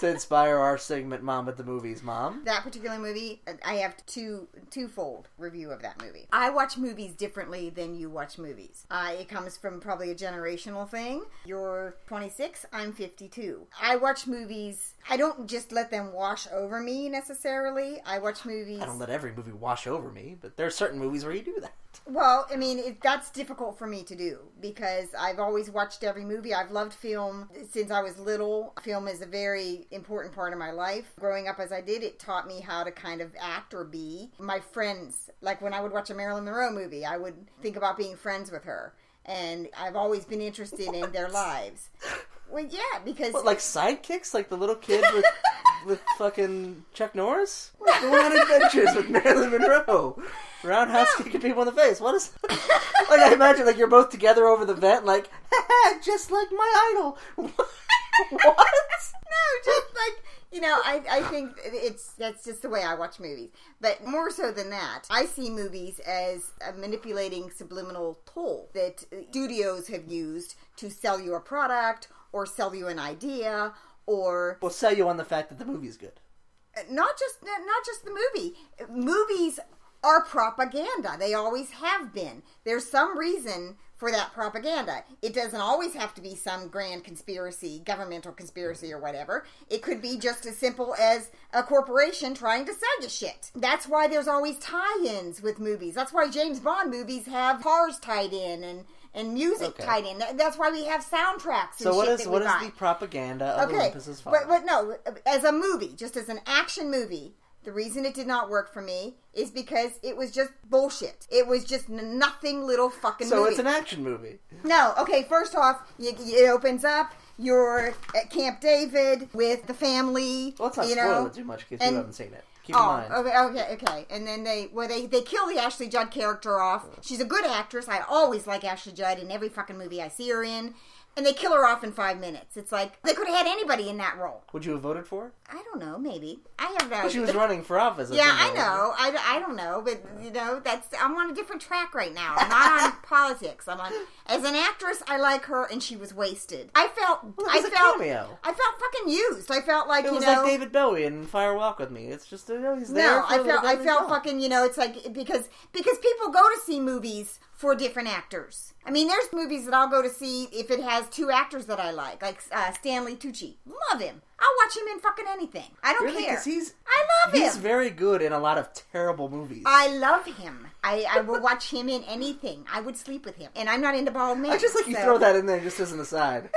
to inspire our segment Mom at the Movies, Mom? that particular movie, I have two twofold review of that movie. I watch movies differently than you watch movies. Uh, it comes from probably a generational thing. You're 26, I'm 52. I watch movies. I don't just let them wash over me necessarily. I watch movies. I don't let every movie wash over me, but there are certain movies where you do that. Well, I mean, it, that's difficult for me to do because I've always watched every movie. I've loved film since I was little. Film is a very important part of my life. Growing up as I did, it taught me how to kind of act or be. My friends, like when I would watch a Marilyn Monroe movie, I would think about being friends with her. And I've always been interested in their lives. Well, yeah, because What, like sidekicks, like the little kid with with fucking Chuck Norris? What's going on adventures with Marilyn Monroe? Roundhouse kicking people in the face. What is? like I imagine, like you're both together over the vent, like just like my idol. what? no, just like you know, I, I think it's that's just the way I watch movies. But more so than that, I see movies as a manipulating subliminal tool that studios have used to sell you a product or sell you an idea or We'll sell you on the fact that the movie's good. Uh, not just not just the movie. Movies are propaganda. They always have been. There's some reason for that propaganda. It doesn't always have to be some grand conspiracy, governmental conspiracy or whatever. It could be just as simple as a corporation trying to sell you shit. That's why there's always tie-ins with movies. That's why James Bond movies have cars tied in and and music Okay. tied in. That's why we have soundtracks. And So what is what buy. the propaganda of Okay, Olympus but, but no, as a movie, just as an action movie, the reason it did not work for me is because it was just bullshit. It was just nothing little fucking so movie. it's an action movie. no, okay, first off, it opens up. You're at Camp David with the family. Well, let's not you spoil know, it too much because and- you haven't seen it. Keep in Oh, mind. okay, okay, okay. And then they, well, they they kill the Ashley Judd character off. She's a good actress. I always like Ashley Judd in every fucking movie I see her in. And they kill her off in five minutes. It's like they could have had anybody in that role. Would you have voted for her? I don't know, maybe. I have that. Well, she was running for office. Yeah, I know. I, I don't know, but you know, that's I'm on a different track right now. I'm not on politics. I'm on as an actress. I like her, and she was wasted. I felt. Well, it I felt. cameo. I felt fucking used. I felt like It you was know. like David Bowie in Fire Walk with Me. It's just you know, he's there. no, I felt. I felt fucking. You know, it's like because because people go to see movies for different actors. I mean, there's movies that I'll go to see if it has two actors that I like, like uh, Stanley Tucci. Love him. I'll watch him in fucking anything. I don't care. Really? care. he's I love he's him. He's very good in a lot of terrible movies. I love him. I, I will watch him in anything. I would sleep with him. And I'm not into bald men. I just like you throw that in there just as an aside.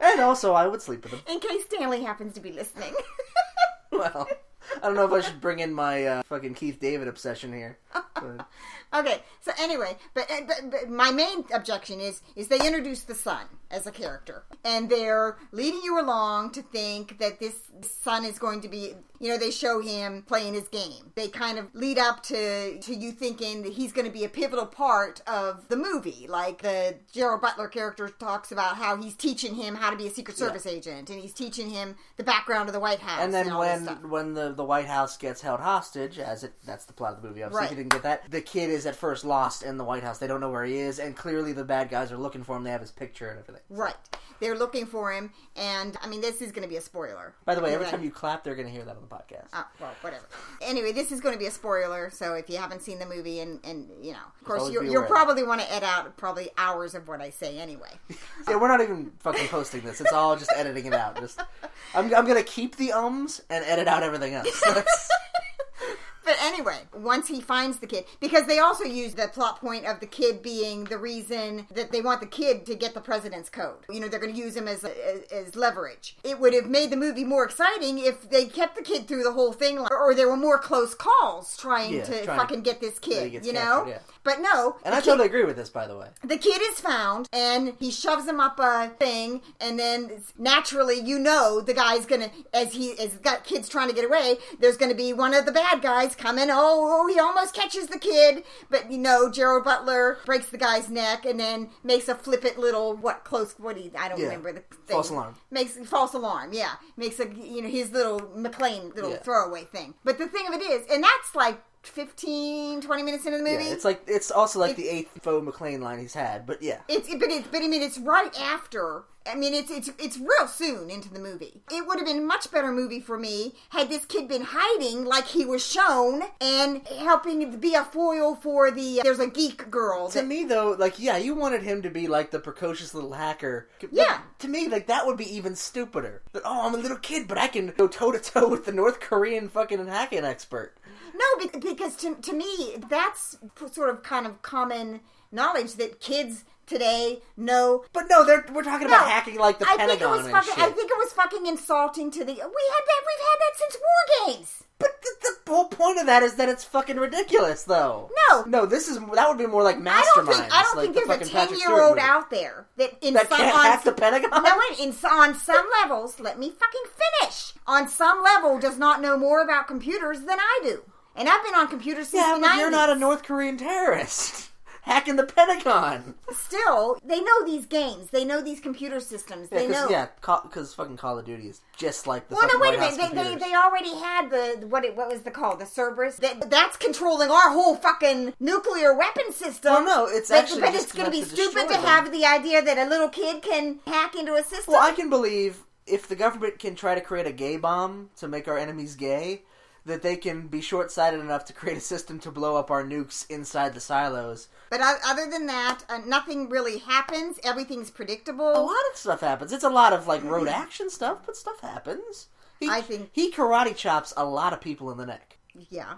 and also, I would sleep with him. In case Stanley happens to be listening. Well, I don't know if I should bring in my uh, fucking Keith David obsession here. But okay, so anyway, but, but, but my main objection is is they introduce the son as a character, and they're leading you along to think that this son is going to be, you know, they show him playing his game. They kind of lead up to to you thinking that he's going to be a pivotal part of the movie. Like the Gerald Butler character talks about how he's teaching him how to be a Secret Service agent, and he's teaching him the background of the White House, and then this when when the the White House gets held hostage, as it that's the plot of the movie. Obviously, if Right. you didn't get that, the kid is at first lost in the White House. They don't know where he is, and clearly the bad guys are looking for him. They have his picture and everything. Right. They're looking for him, and I mean, this is going to be a spoiler. By the way, every time you clap, they're going to hear that on the podcast. Oh, well, whatever. Anyway, this is going to be a spoiler, so if you haven't seen the movie, and, and you know, of course, you, you'll probably want to edit out probably hours of what I say anyway. Yeah, we're not even fucking posting this. It's all just editing it out. Just I'm I'm gonna keep the ums and edit out everything else. But anyway, once he finds the kid, because they also use the plot point of the kid being the reason that they want the kid to get the president's code. You know, they're going to use him as, as as leverage. It would have made the movie more exciting if they kept the kid through the whole thing, or, or there were more close calls trying Yeah, to trying fucking get this kid. You know, yeah. but no. and I kid- totally agree with this, by the way. the kid is found and he shoves him up a thing and then naturally you know the guy's gonna as he as got kids trying to get away there's gonna be one of the bad guys coming oh, oh he almost catches the kid but you know gerald butler breaks the guy's neck and then makes a flippant little what close what he i don't Yeah. remember the thing. False alarm. makes false alarm yeah makes a you know his little mcclane little Yeah. throwaway thing but the thing of it is and that's like 15 20 minutes into the movie Yeah, it's like it's also like the eighth Faux McClane line he's had, but yeah. It's but it's but I mean it's right after. I mean it's it's it's real soon into the movie. It would have been a much better movie for me had this kid been hiding like he was shown and helping be a foil for the. Uh, there's a geek girl. To That, me, though, like, yeah, you wanted him to be like the precocious little hacker. But Yeah. To me, like, that would be even stupider. That, oh, I'm a little kid, but I can go toe to toe with the North Korean fucking hacking expert. No, because to to me that's sort of kind of common knowledge that kids today know. But no, they're, we're talking about hacking like the I Pentagon think it was and fucking. shit. I think it was fucking insulting to the. We had that. We've had that since war games. But the, the whole point of that is that it's fucking ridiculous, though. No. no, this is that would be more like mastermind. I don't think I don't like think the there's a ten year old out there that in that some can't on, hack the Pentagon. No, in on some levels, let me fucking finish. On some level, does not know more about computers than I do, and I've been on computers since yeah, the but 90s. you're not a North Korean terrorist hacking the Pentagon. Still, they know these games. They know these computer systems. Yeah, they know. yeah, because fucking Call of Duty is just like the Well, no, wait a White House minute. They, they, they already had the what it, what was the call the Cerberus. That, that's controlling our whole fucking nuclear weapon system. Well, no, it's but, actually but just it's going to be stupid to have the idea that a little kid can hack into a system. Well, I can believe if the government can try to create a gay bomb to make our enemies gay, that they can be short-sighted enough to create a system to blow up our nukes inside the silos. But other than that, uh, nothing really happens. Everything's predictable. A lot of stuff happens. It's a lot of like road action stuff, but stuff happens. He, I think- he karate chops a lot of people in the neck. Yeah,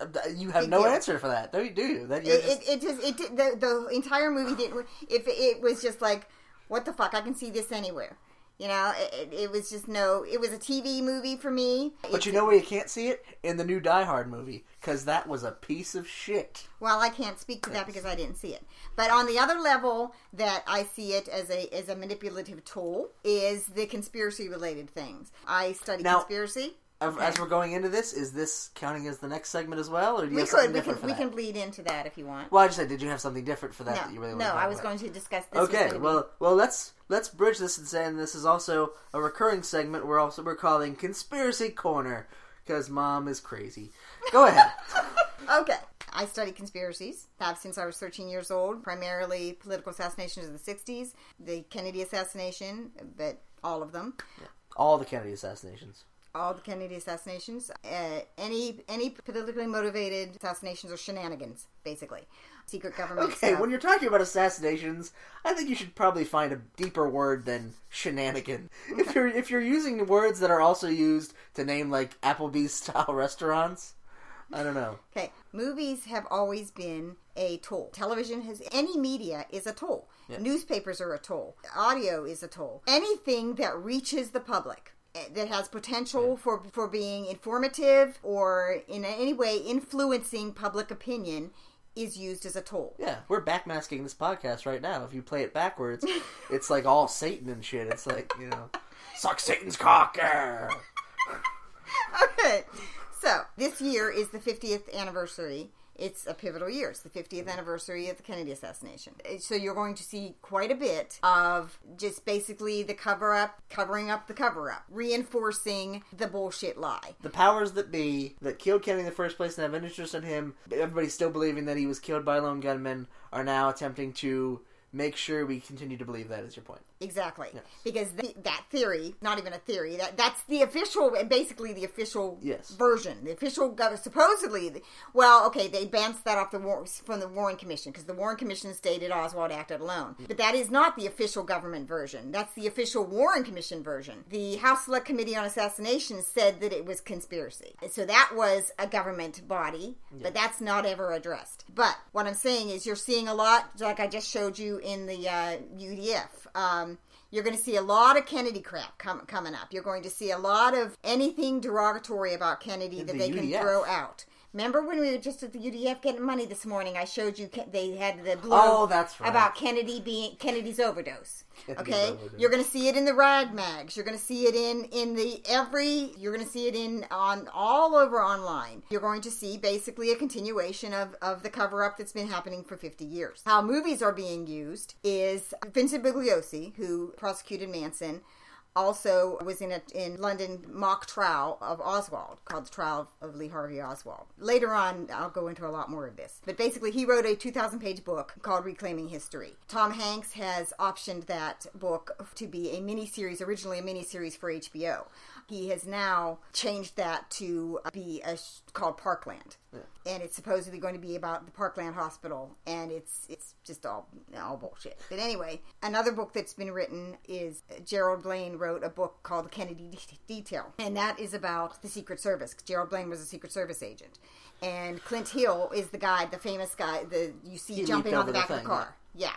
Uh, You have Big no deal. answer for that, do you? Do? That it just, it, it just it did- the the entire movie didn't. If it was just like, what the fuck? I can see this anywhere. You know, it, it, was just no. It was a TV movie for me. but you know where you can't see it in the new Die Hard movie because that was a piece of shit. Well, I can't speak to that because I didn't see it. But on the other level that I see it as a as a manipulative tool is the conspiracy related things. I study Now- conspiracy. As- we're going into this, is this counting as the next segment as well, or do you We have something could. We different can, we can bleed into that if you want. Well, I just said, did you have something different for that? no, that you really no. wanted to talk I was about? going to discuss this. Okay, be- well, well, let's let's bridge this and say, and this is also a recurring segment. We're also we're calling conspiracy corner because mom is crazy. Go ahead. Okay. I study conspiracies, have since I was 13 years old, primarily political assassinations of the 60s, the Kennedy assassination, but all of them, All the Kennedy assassinations. All the Kennedy assassinations, uh, any any politically motivated assassinations or shenanigans, basically. Secret government Okay, stuff. when you're talking about assassinations, I think you should probably find a deeper word than shenanigan. If you're if you're using words that are also used to name like Applebee's style restaurants, I don't know. Okay, movies have always been a tool. Television has any media is a tool. Newspapers are a tool. Audio is a tool. Anything that reaches the public that has potential for for being informative or in any way influencing public opinion is used as a tool. Yeah, we're backmasking this podcast right now. If you play it backwards, it's like all Satan and shit. It's like you know, suck Satan's cock. okay. So this year is the 50th anniversary. It's a pivotal year. It's the 50th anniversary of the Kennedy assassination. Uh, so you're going to see quite a bit of just basically the cover up, covering up the cover up, reinforcing the bullshit lie. The powers that be that killed Kennedy in the first place and have an interest in him, everybody still believing that he was killed by a lone gunmen, are now attempting to make sure we continue to believe that. Is your point? Exactly. Because th- that theory, not even a theory, that that's the official, and basically the official Yes. version. The official government, supposedly, the- well, okay, they bounced that off the war, from the Warren Commission because the Warren Commission stated Oswald acted alone. But that is not the official government version. That's the official Warren Commission version. The House Select Committee on Assassination said that it was conspiracy. So that was a government body, but that's not ever addressed. But what I'm saying is you're seeing a lot, like I just showed you in the uh, UDF. Um, you're going to see a lot of Kennedy crap com- coming up. You're going to see a lot of anything derogatory about Kennedy that the they can throw out. Remember when we were just at the UDF getting money this morning? I showed you Ke- they had the blue Oh, that's right. about Kennedy being Kennedy's overdose. Kennedy's okay, overdose. you're going to see it in the rag mags. You're going to see it in in the every. You're going to see it in on all over online. You're going to see basically a continuation of of the cover up that's been happening for 50 years. How movies are being used is Vincent Bugliosi, who prosecuted Manson also was in a in London mock trial of Oswald called the trial of Lee Harvey Oswald. Later on, I'll go into a lot more of this. But basically, he wrote a 2,000 page book called Reclaiming History. Tom Hanks has optioned that book to be a mini series, originally a mini series for HBO. He has now changed that to uh, be a sh- called Parkland, and it's supposedly going to be about the Parkland Hospital, and it's it's just all all bullshit. But anyway, another book that's been written is uh, Gerald Blaine wrote a book called Kennedy De- Detail, and that is about the Secret Service. Gerald Blaine was a Secret Service agent, and Clint Hill is the guy, the famous guy, the you see He jumping on the over the back of the car. Yeah.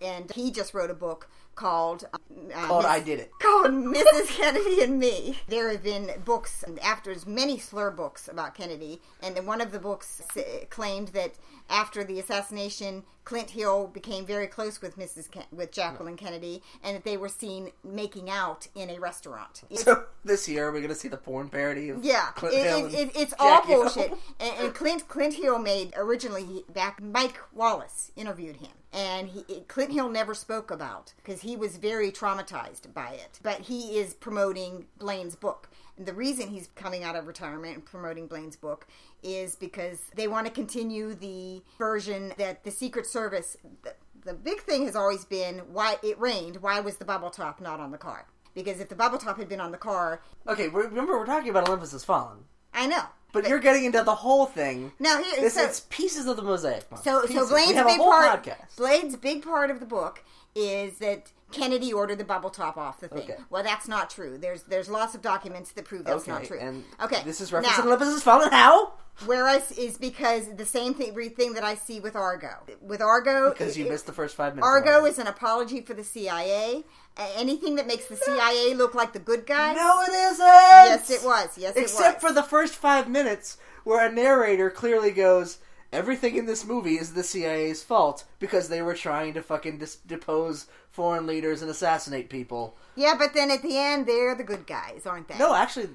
And he just wrote a book called uh, Called Miss- I Did It. called Mrs. Kennedy and Me. There have been books and after as many slur books about Kennedy, and then one of the books s- claimed that after the assassination, Clint Hill became very close with Mrs. Ken- with Jacqueline Kennedy, and that they were seen making out in a restaurant. It's- So this year we're gonna see the porn parody of yeah, Clint it, Hill it, it, it's all bullshit. And, and Clint Clint Hill made originally back. Mike Wallace interviewed him, and he, Clint Hill never spoke about because he was very traumatized by it. But he is promoting Blaine's book. And the reason he's coming out of retirement and promoting Blaine's book is because they want to continue the version that the Secret Service. The, the big thing has always been why it rained. Why was the bubble top not on the car? Because if the bubble top had been on the car, Okay, remember we're talking about Olympus Has Fallen, I know. but you're getting into the whole thing. Now here, This, so, it's pieces of the mosaic. So, Pieces. so Blaine's we have big a whole part. podcast. Blaine's big part of the book is that Kennedy ordered the bubble top off the thing. Okay. Well, that's not true. There's there's lots of documents that prove that's okay, not true. and okay, this is referencing now, Olympus Has Fallen. How? whereas is because the same thing thing that I see with Argo. With Argo, Because you it- missed the first five minutes. Argo is an apology for the CIA. Anything that makes the CIA look like the good guy. No, it isn't. Yes, it was. Yes, Except it was. for the first five minutes, where a narrator clearly goes, "Everything in this movie is the CIA's fault because they were trying to fucking dis- depose foreign leaders and assassinate people." yeah, but then at the end, they're the good guys, aren't they? No, actually,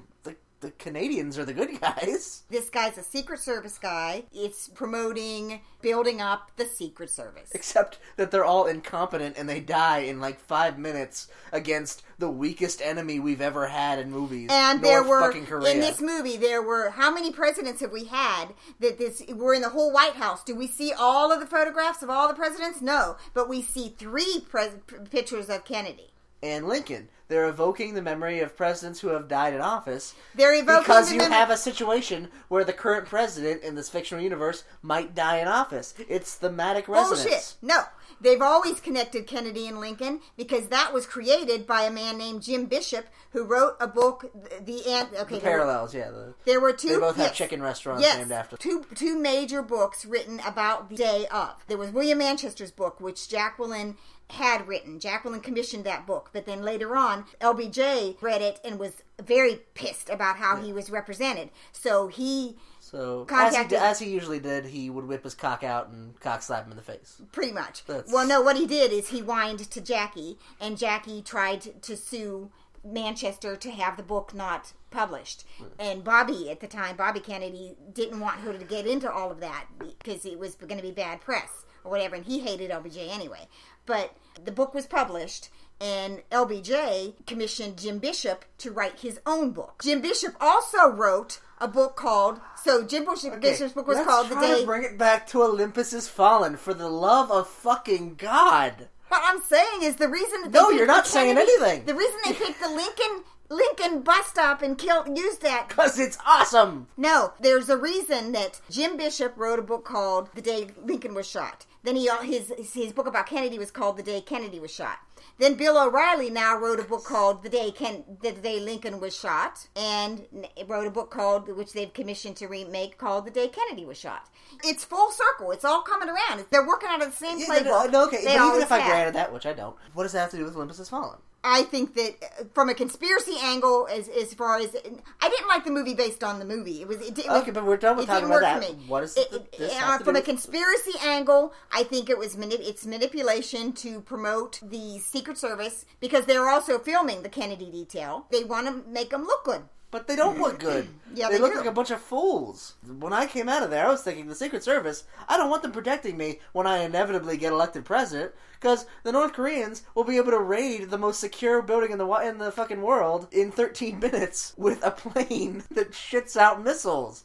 the Canadians are the good guys. This guy's a Secret Service guy. It's promoting building up the Secret Service. Except that they're all incompetent and they die in like five minutes against the weakest enemy we've ever had in movies. And there North were fucking Korea. in this movie there were how many presidents have we had that this were in the whole White House? Do we see all of the photographs of all the presidents? No, but we see three pres- pictures of Kennedy. and Lincoln. They're evoking the memory of presidents who have died in office. They're evoking because the you mem- have a situation where the current president in this fictional universe might die in office. It's thematic resonance. Bullshit. No. They've always connected Kennedy and Lincoln because that was created by a man named Jim Bishop who wrote a book. The Ant. Okay, The there were- parallels, yeah. The, There were two. they both have chicken restaurants Yes, named after. two two major books written about the day of. There was William Manchester's book, which Jacqueline had written. Jacqueline commissioned that book, but then later on, LBJ read it and was very pissed about how he was represented. So he So as he, as he usually did, he would whip his cock out and cock slap him in the face. pretty much. That's- Well, no, what he did is he whined to Jackie, and Jackie tried to sue Manchester to have the book not published. Hmm. And Bobby, at the time, Bobby Kennedy, didn't want her to get into all of that because it was going to be bad press or whatever, and he hated LBJ anyway. But the book was published. And LBJ commissioned Jim Bishop to write his own book. Jim Bishop also wrote a book called. So Jim Bishop, Bishop's book was called "The Day." to bring it back to Olympus has fallen. For the love of fucking God! What I'm saying is the reason that they No, you're not saying Kennedy- anything. The reason they picked the Lincoln Lincoln bus stop and killed used that. Because it's awesome. No, there's a reason that Jim Bishop wrote a book called "The Day Lincoln Was Shot." Then he uh, his his book about Kennedy was called "The Day Kennedy Was Shot." Then Bill O'Reilly now wrote a book called "The Day Ken the Day Lincoln Was Shot," and wrote a book called which they've commissioned to remake called "The Day Kennedy Was Shot." It's full circle. It's all coming around. They're working out of the same Yeah, playbook. no, no, okay, but even if I have. granted that, which I don't, what does that have to do with Olympus has fallen? I think that uh, from a conspiracy angle, as as far as I didn't like the movie based on the movie. It was it, didn't- Okay, but we're done with talking about that. for me. What is It- the- it- this uh, from a conspiracy angle? I think it was manip- it's manipulation to promote the Secret Service because they're also filming the Kennedy detail. They want to make them look good. But they don't look good. Yeah, they, they look do. like a bunch of fools. When I came out of there, I was thinking the Secret Service. I don't want them protecting me when I inevitably get elected president, because the North Koreans will be able to raid the most secure building in the in the fucking world in 13 minutes with a plane that shits out missiles.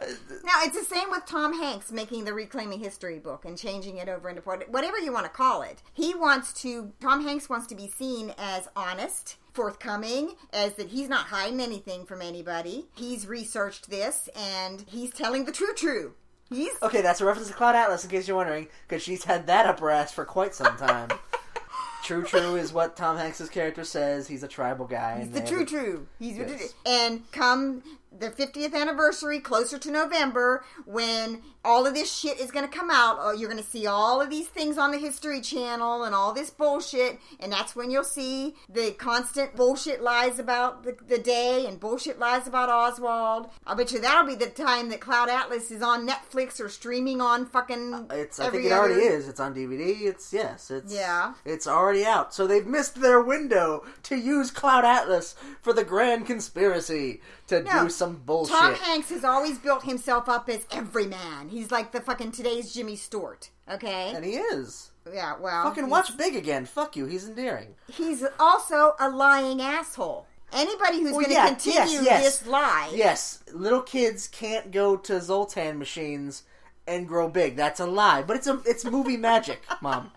Now it's the same with Tom Hanks making the Reclaiming History book and changing it over into whatever you want to call it. He wants to. Tom Hanks wants to be seen as honest, forthcoming, as that he's not hiding anything from anybody. He's researched this and he's telling the true true. He's Okay, that's a reference to Cloud Atlas, in case you're wondering, because she's had that up her ass for quite some time. true, true is what Tom Hanks's character says. He's a tribal guy. He's the true true. He's Yes. and come the 50th anniversary, closer to November, when all of this shit is going to come out. Or you're going to see all of these things on the History Channel and all this bullshit, and that's when you'll see the constant bullshit lies about the, the day and bullshit lies about Oswald. I bet you that'll be the time that Cloud Atlas is on Netflix or streaming on fucking. Uh, it's. I think it already other- is. It's on DVD. It's yes. It's Yeah. It's already out. So they've missed their window to use Cloud Atlas for the grand conspiracy to No. do some bullshit. Tom Hanks has always built himself up as every man. He's like the fucking today's Jimmy Stewart. Okay. and he is. yeah. Well. Fucking watch Big again. Fuck you. He's endearing. He's also a lying asshole. Anybody who's Well, going to yeah, continue yes, yes. this lie. Yes, little kids can't go to Zoltar machines and grow big. That's a lie. But it's a it's movie magic, mom.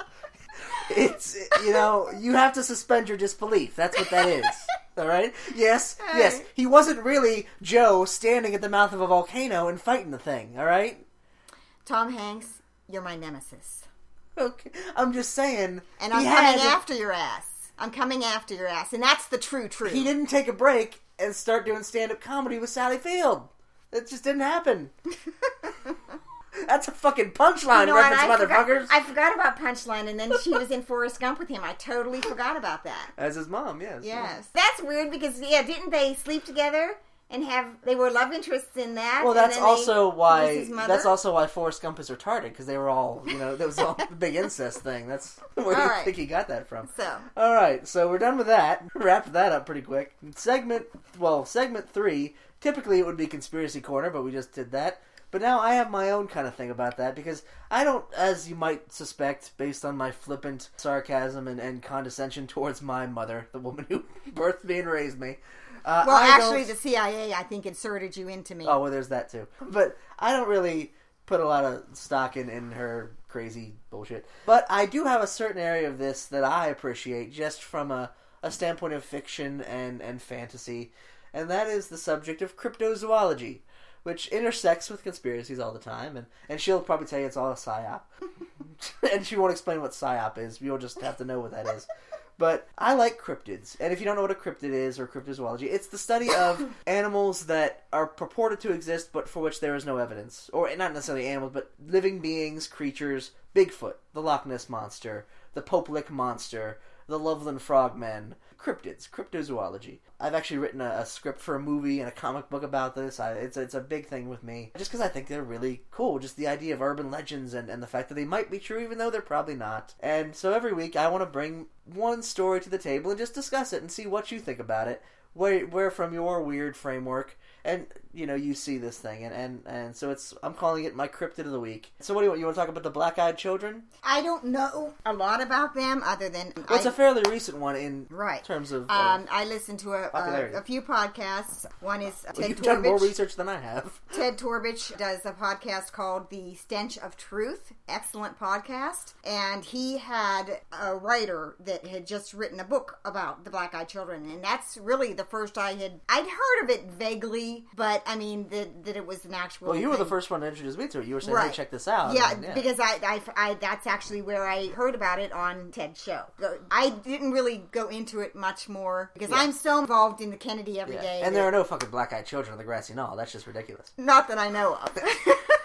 It's you know you have to suspend your disbelief. That's what that is. All right. Yes. Yes. He wasn't really Joe standing at the mouth of a volcano and fighting the thing. All right. Tom Hanks, you're my nemesis, Okay. I'm just saying. and he I'm had- coming after your ass. I'm coming after your ass, and that's the true truth. He didn't take a break and start doing stand up comedy with Sally Field. It just didn't happen. That's a fucking punchline You know reference, I forgot, motherfuckers. I forgot about Punchline, and then she was in Forrest Gump with him. I totally forgot about that. As his mom, yes. Yes, that's weird because yeah, didn't they sleep together and have they were love interests in that? Well, that's they- also why. That's also why Forrest Gump is retarded because they were all, you know, that was all the big incest thing. That's where do you All right. think he got that from? So All right, so we're done with that. Wrapped that up pretty quick. Segment, well, segment three typically it would be conspiracy corner, but we just did that. But now I have my own kind of thing about that because I don't, as you might suspect, based on my flippant sarcasm and, and condescension towards my mother, the woman who birthed me and raised me. Uh, Well, I actually, don't- the CIA, I think, inserted you into me. Oh, well, there's that too. But I don't really put a lot of stock in, in her crazy bullshit. But I do have a certain area of this that I appreciate just from a, a standpoint of fiction and, and fantasy, and that is the subject of cryptozoology, which intersects with conspiracies all the time. And, and she'll probably tell you it's all a psyop. and she won't explain what psyop is. You'll just have to know what that is. But I like cryptids. And if you don't know what a cryptid is or cryptozoology, it's the study of animals that are purported to exist but for which there is no evidence. Or not necessarily animals, but living beings, creatures, Bigfoot, the Loch Ness Monster, the Pope Lick Monster, the Loveland Frogmen, cryptids, cryptozoology. I've actually written a, a script for a movie and a comic book about this. I, it's, it's a big thing with me. Just because I think they're really cool. Just the idea of urban legends and, and the fact that they might be true even though they're probably not. And so every week I want to bring one story to the table and just discuss it and see what you think about it. Where, where from your weird framework and you know you see this thing and, and and so it's i'm calling it my cryptid of the week so what do you want you want to talk about the black-eyed children I don't know a lot about them other than well, it's a fairly recent one in right. terms of, of- Um, I listened to a, a, a few podcasts. One is well, Ted you've done more research than i have Ted Torbich does a podcast called The Stench of Truth. Excellent podcast. And he had a writer that had just written a book about the black eyed children. And that's really the first I had, I'd heard of it vaguely, but I mean, that, that it was an actual. well you were the first one to introduce me to it you were saying Right. hey check this out Yeah, And, because I, I, I, that's actually where I heard about it on Ted's show. I didn't really go into it much more because Yeah. I'm so involved in the Kennedy every Yeah. day. and there are no fucking black-eyed children on the grassy knoll that's just ridiculous not that I know of.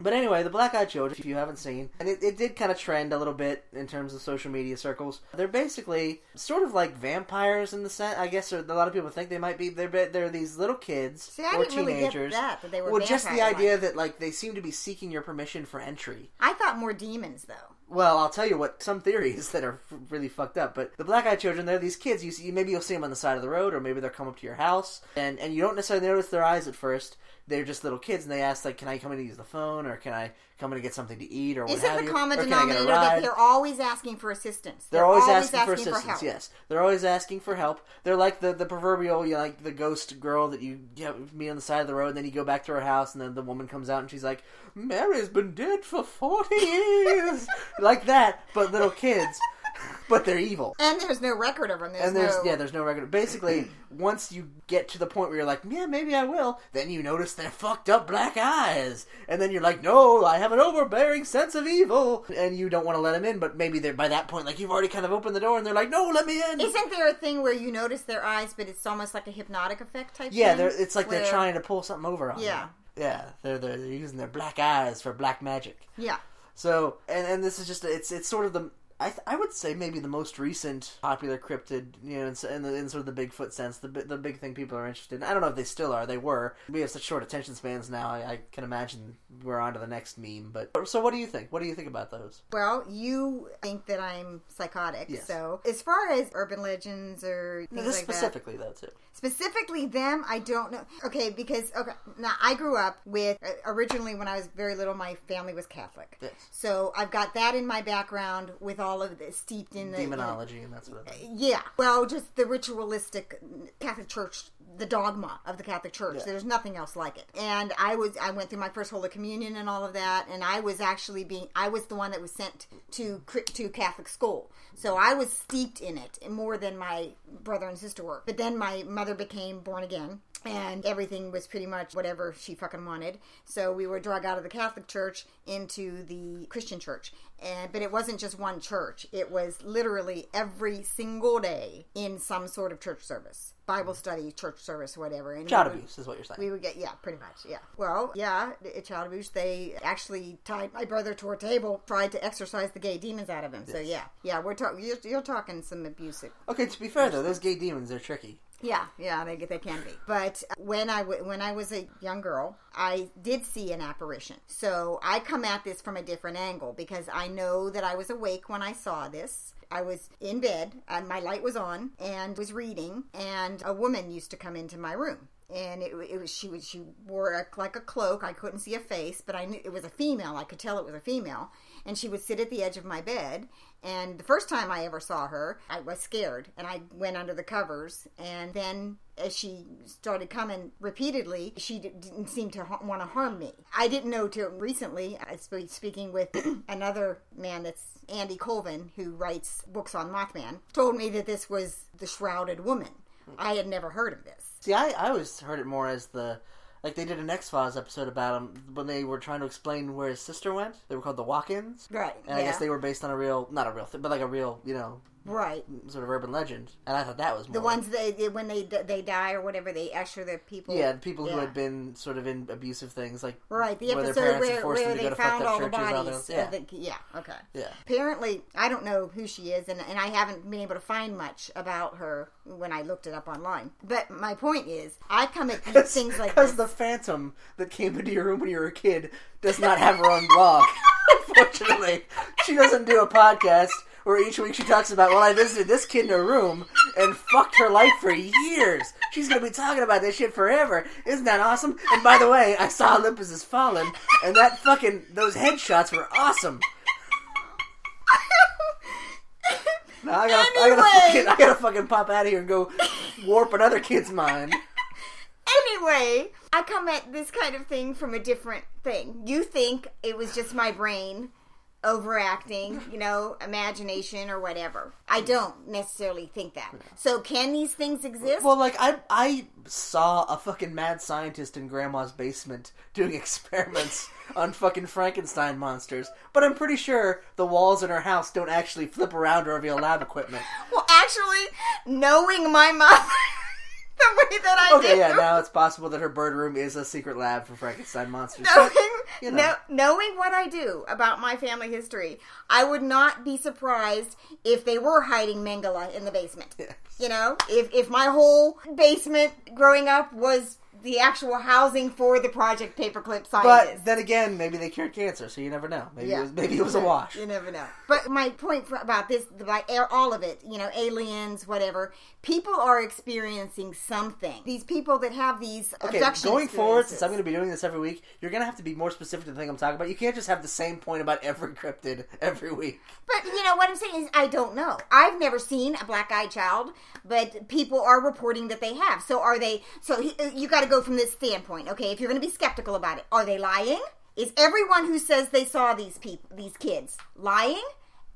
But anyway, the Black Eyed Children, if you haven't seen, and it, it did kind of trend a little bit in terms of social media circles. They're basically sort of like vampires in the sense, I guess. Or a lot of people think they might be. They're they're these little kids See, I or didn't really teenagers. that, that they were well, just the idea that like they seem to be seeking your permission for entry. I thought more demons though. Well, I'll tell you what. Some theories that are really fucked up. But the black eyed children, they're these kids. You see, maybe you'll see them on the side of the road, or maybe they'll come up to your house, and and you don't necessarily notice their eyes at first. They're just little kids, and they ask like, "Can I come in and use the phone, or can I come in and get something to eat, or what Isn't have the you? common or can I get a denominator that ride?" they're always asking for assistance? They're always, asking, for assistance. help. yes, they're always asking for help. They're like the the proverbial, you know, like the ghost girl that you, you know, meet on the side of the road, and then you go back to her house, and then the woman comes out, and she's like, "Mary's been dead for forty years," like that, but little kids, but they're evil. And there's no record of them. There's And there's no, yeah, there's no record. Basically, once you get to the point where you're like, yeah, maybe I will, then you notice their fucked up black eyes, and then you're like, no, I have an overbearing sense of evil, and you don't want to let them in. But maybe they're by that point, like you've already kind of opened the door, and they're like, no, let me in. Isn't there a thing where you notice their eyes, but it's almost like a hypnotic effect type? yeah, thing? they're, it's like they're trying to pull something over on Yeah. you. Yeah, they're, they're they're using their black eyes for black magic. Yeah, So, and and this is just it's it's sort of the I I would say maybe the most recent popular cryptid, you know, in, in, the, in sort of the Bigfoot sense, the the big thing people are interested in. I don't know if they still are. They were. We have such short attention spans now. I, I can imagine we're on to the next meme. But so, what do you think? What do you think about those? Well, you think that I'm psychotic. Yes. So, as far as urban legends or things This like that, specifically, though, too. Specifically them, I don't know. Okay, because okay, now I grew up with uh, originally when I was very little, my family was Catholic. Yes. So I've got that in my background with all of the steeped in the Demonology and that sort of thing. Yeah, well, just the ritualistic Catholic Church, the dogma of the Catholic Church. Yeah. There's nothing else like it. And I was, I went through my first Holy Communion and all of that, and I was actually being, I was the one that was sent to to Catholic school, so I was steeped in it more than my brother and sister were. But then my mother became born again. And everything was pretty much whatever she fucking wanted. So we were drug out of the Catholic Church into the Christian Church. And but it wasn't just one church. It was literally every single day in some sort of church service, Bible mm-hmm. study, church service, whatever. And Child would- abuse is what you're saying. we would get yeah, pretty much yeah. Well, yeah, child abuse. They actually tied my brother to a table, tried to exorcise the gay demons out of him. So yeah, yeah, we're talking. You're, you're talking some abusive. okay, to be fair though, those gay demons are tricky. Yeah, yeah, they they can be. But uh, when I w- when I was a young girl, I did see an apparition. So I come at this from a different angle because I know that I was awake when I saw this. I was in bed, and my light was on, and was reading, and a woman used to come into my room. and it, it was she was she wore a, like a cloak. I couldn't see a face, but I knew it was a female. I could tell it was a female, and she would sit at the edge of my bed. And the first time I ever saw her, I was scared, and I went under the covers. And then, as she started coming repeatedly, she didn't seem to ha- want to harm me. I didn't know till recently. I was speaking with another man that's Andy Colvin, who writes books on Mothman, told me that this was the shrouded woman. I had never heard of this. See, I, I always heard it more as the like they did an X Files episode about him when they were trying to explain where his sister went. They were called the Walk-ins, Right. and I guess they were based on a real, not a real thing, but like a real, you know, right. sort of urban legend. And I thought that was more The ones they they- when they they die or whatever they usher the people. yeah, people who had been sort of in abusive things, like Right, the where their episode parents where, where they go to fucked found all the all bodies. yeah. the- yeah, okay. Yeah. Apparently, I don't know who she is, and, and I haven't been able to find much about her when I looked it up online. But my point is, I come at these things like because the phantom that came into your room when you were a kid does not have her own blog. Unfortunately, she doesn't do a podcast where each week she talks about, well, I visited this kid in her room and fucked her life for years. She's gonna be talking about this shit forever. Isn't that awesome? And by the way, I saw Olympus Has Fallen, and that fucking those headshots were awesome. Now I gotta, I gotta, fucking, I gotta fucking pop out of here and go warp another kid's mind. anyway, I come at this kind of thing from a different thing. You think it was just my brain overacting, you know, imagination or whatever. I don't necessarily think that. So, can these things exist? Well, like I I saw a fucking mad scientist in grandma's basement doing experiments on fucking Frankenstein monsters, but I'm pretty sure the walls in her house don't actually flip around or reveal lab equipment. Well, actually, knowing my mother the way that I Okay, do, yeah, now it's possible that her bird room is a secret lab for Frankenstein monsters. knowing, But, you know. know- knowing what I do about my family history, I would not be surprised if they were hiding Mengele in the basement. Yes. You know, if if my whole basement growing up was the actual housing for the Project Paperclip scientists. But then again, maybe they cured cancer, so you never know. Maybe Yeah. it was maybe it was a wash. You never know. But my point for, about this, about all of it, you know, aliens, whatever, people are experiencing something. These people that have these Okay, going forward, since. I'm going to be doing this every week, you're going to have to be more specific to the thing I'm talking about. You can't just have the same point about every cryptid every week. But you know what I'm saying is, I don't know. I've never seen a black-eyed child, but people are reporting that they have. So are they? So he, you got to go from this standpoint. Okay, if you're going to be skeptical about it, are they lying? Is everyone who says they saw these people, these kids, lying?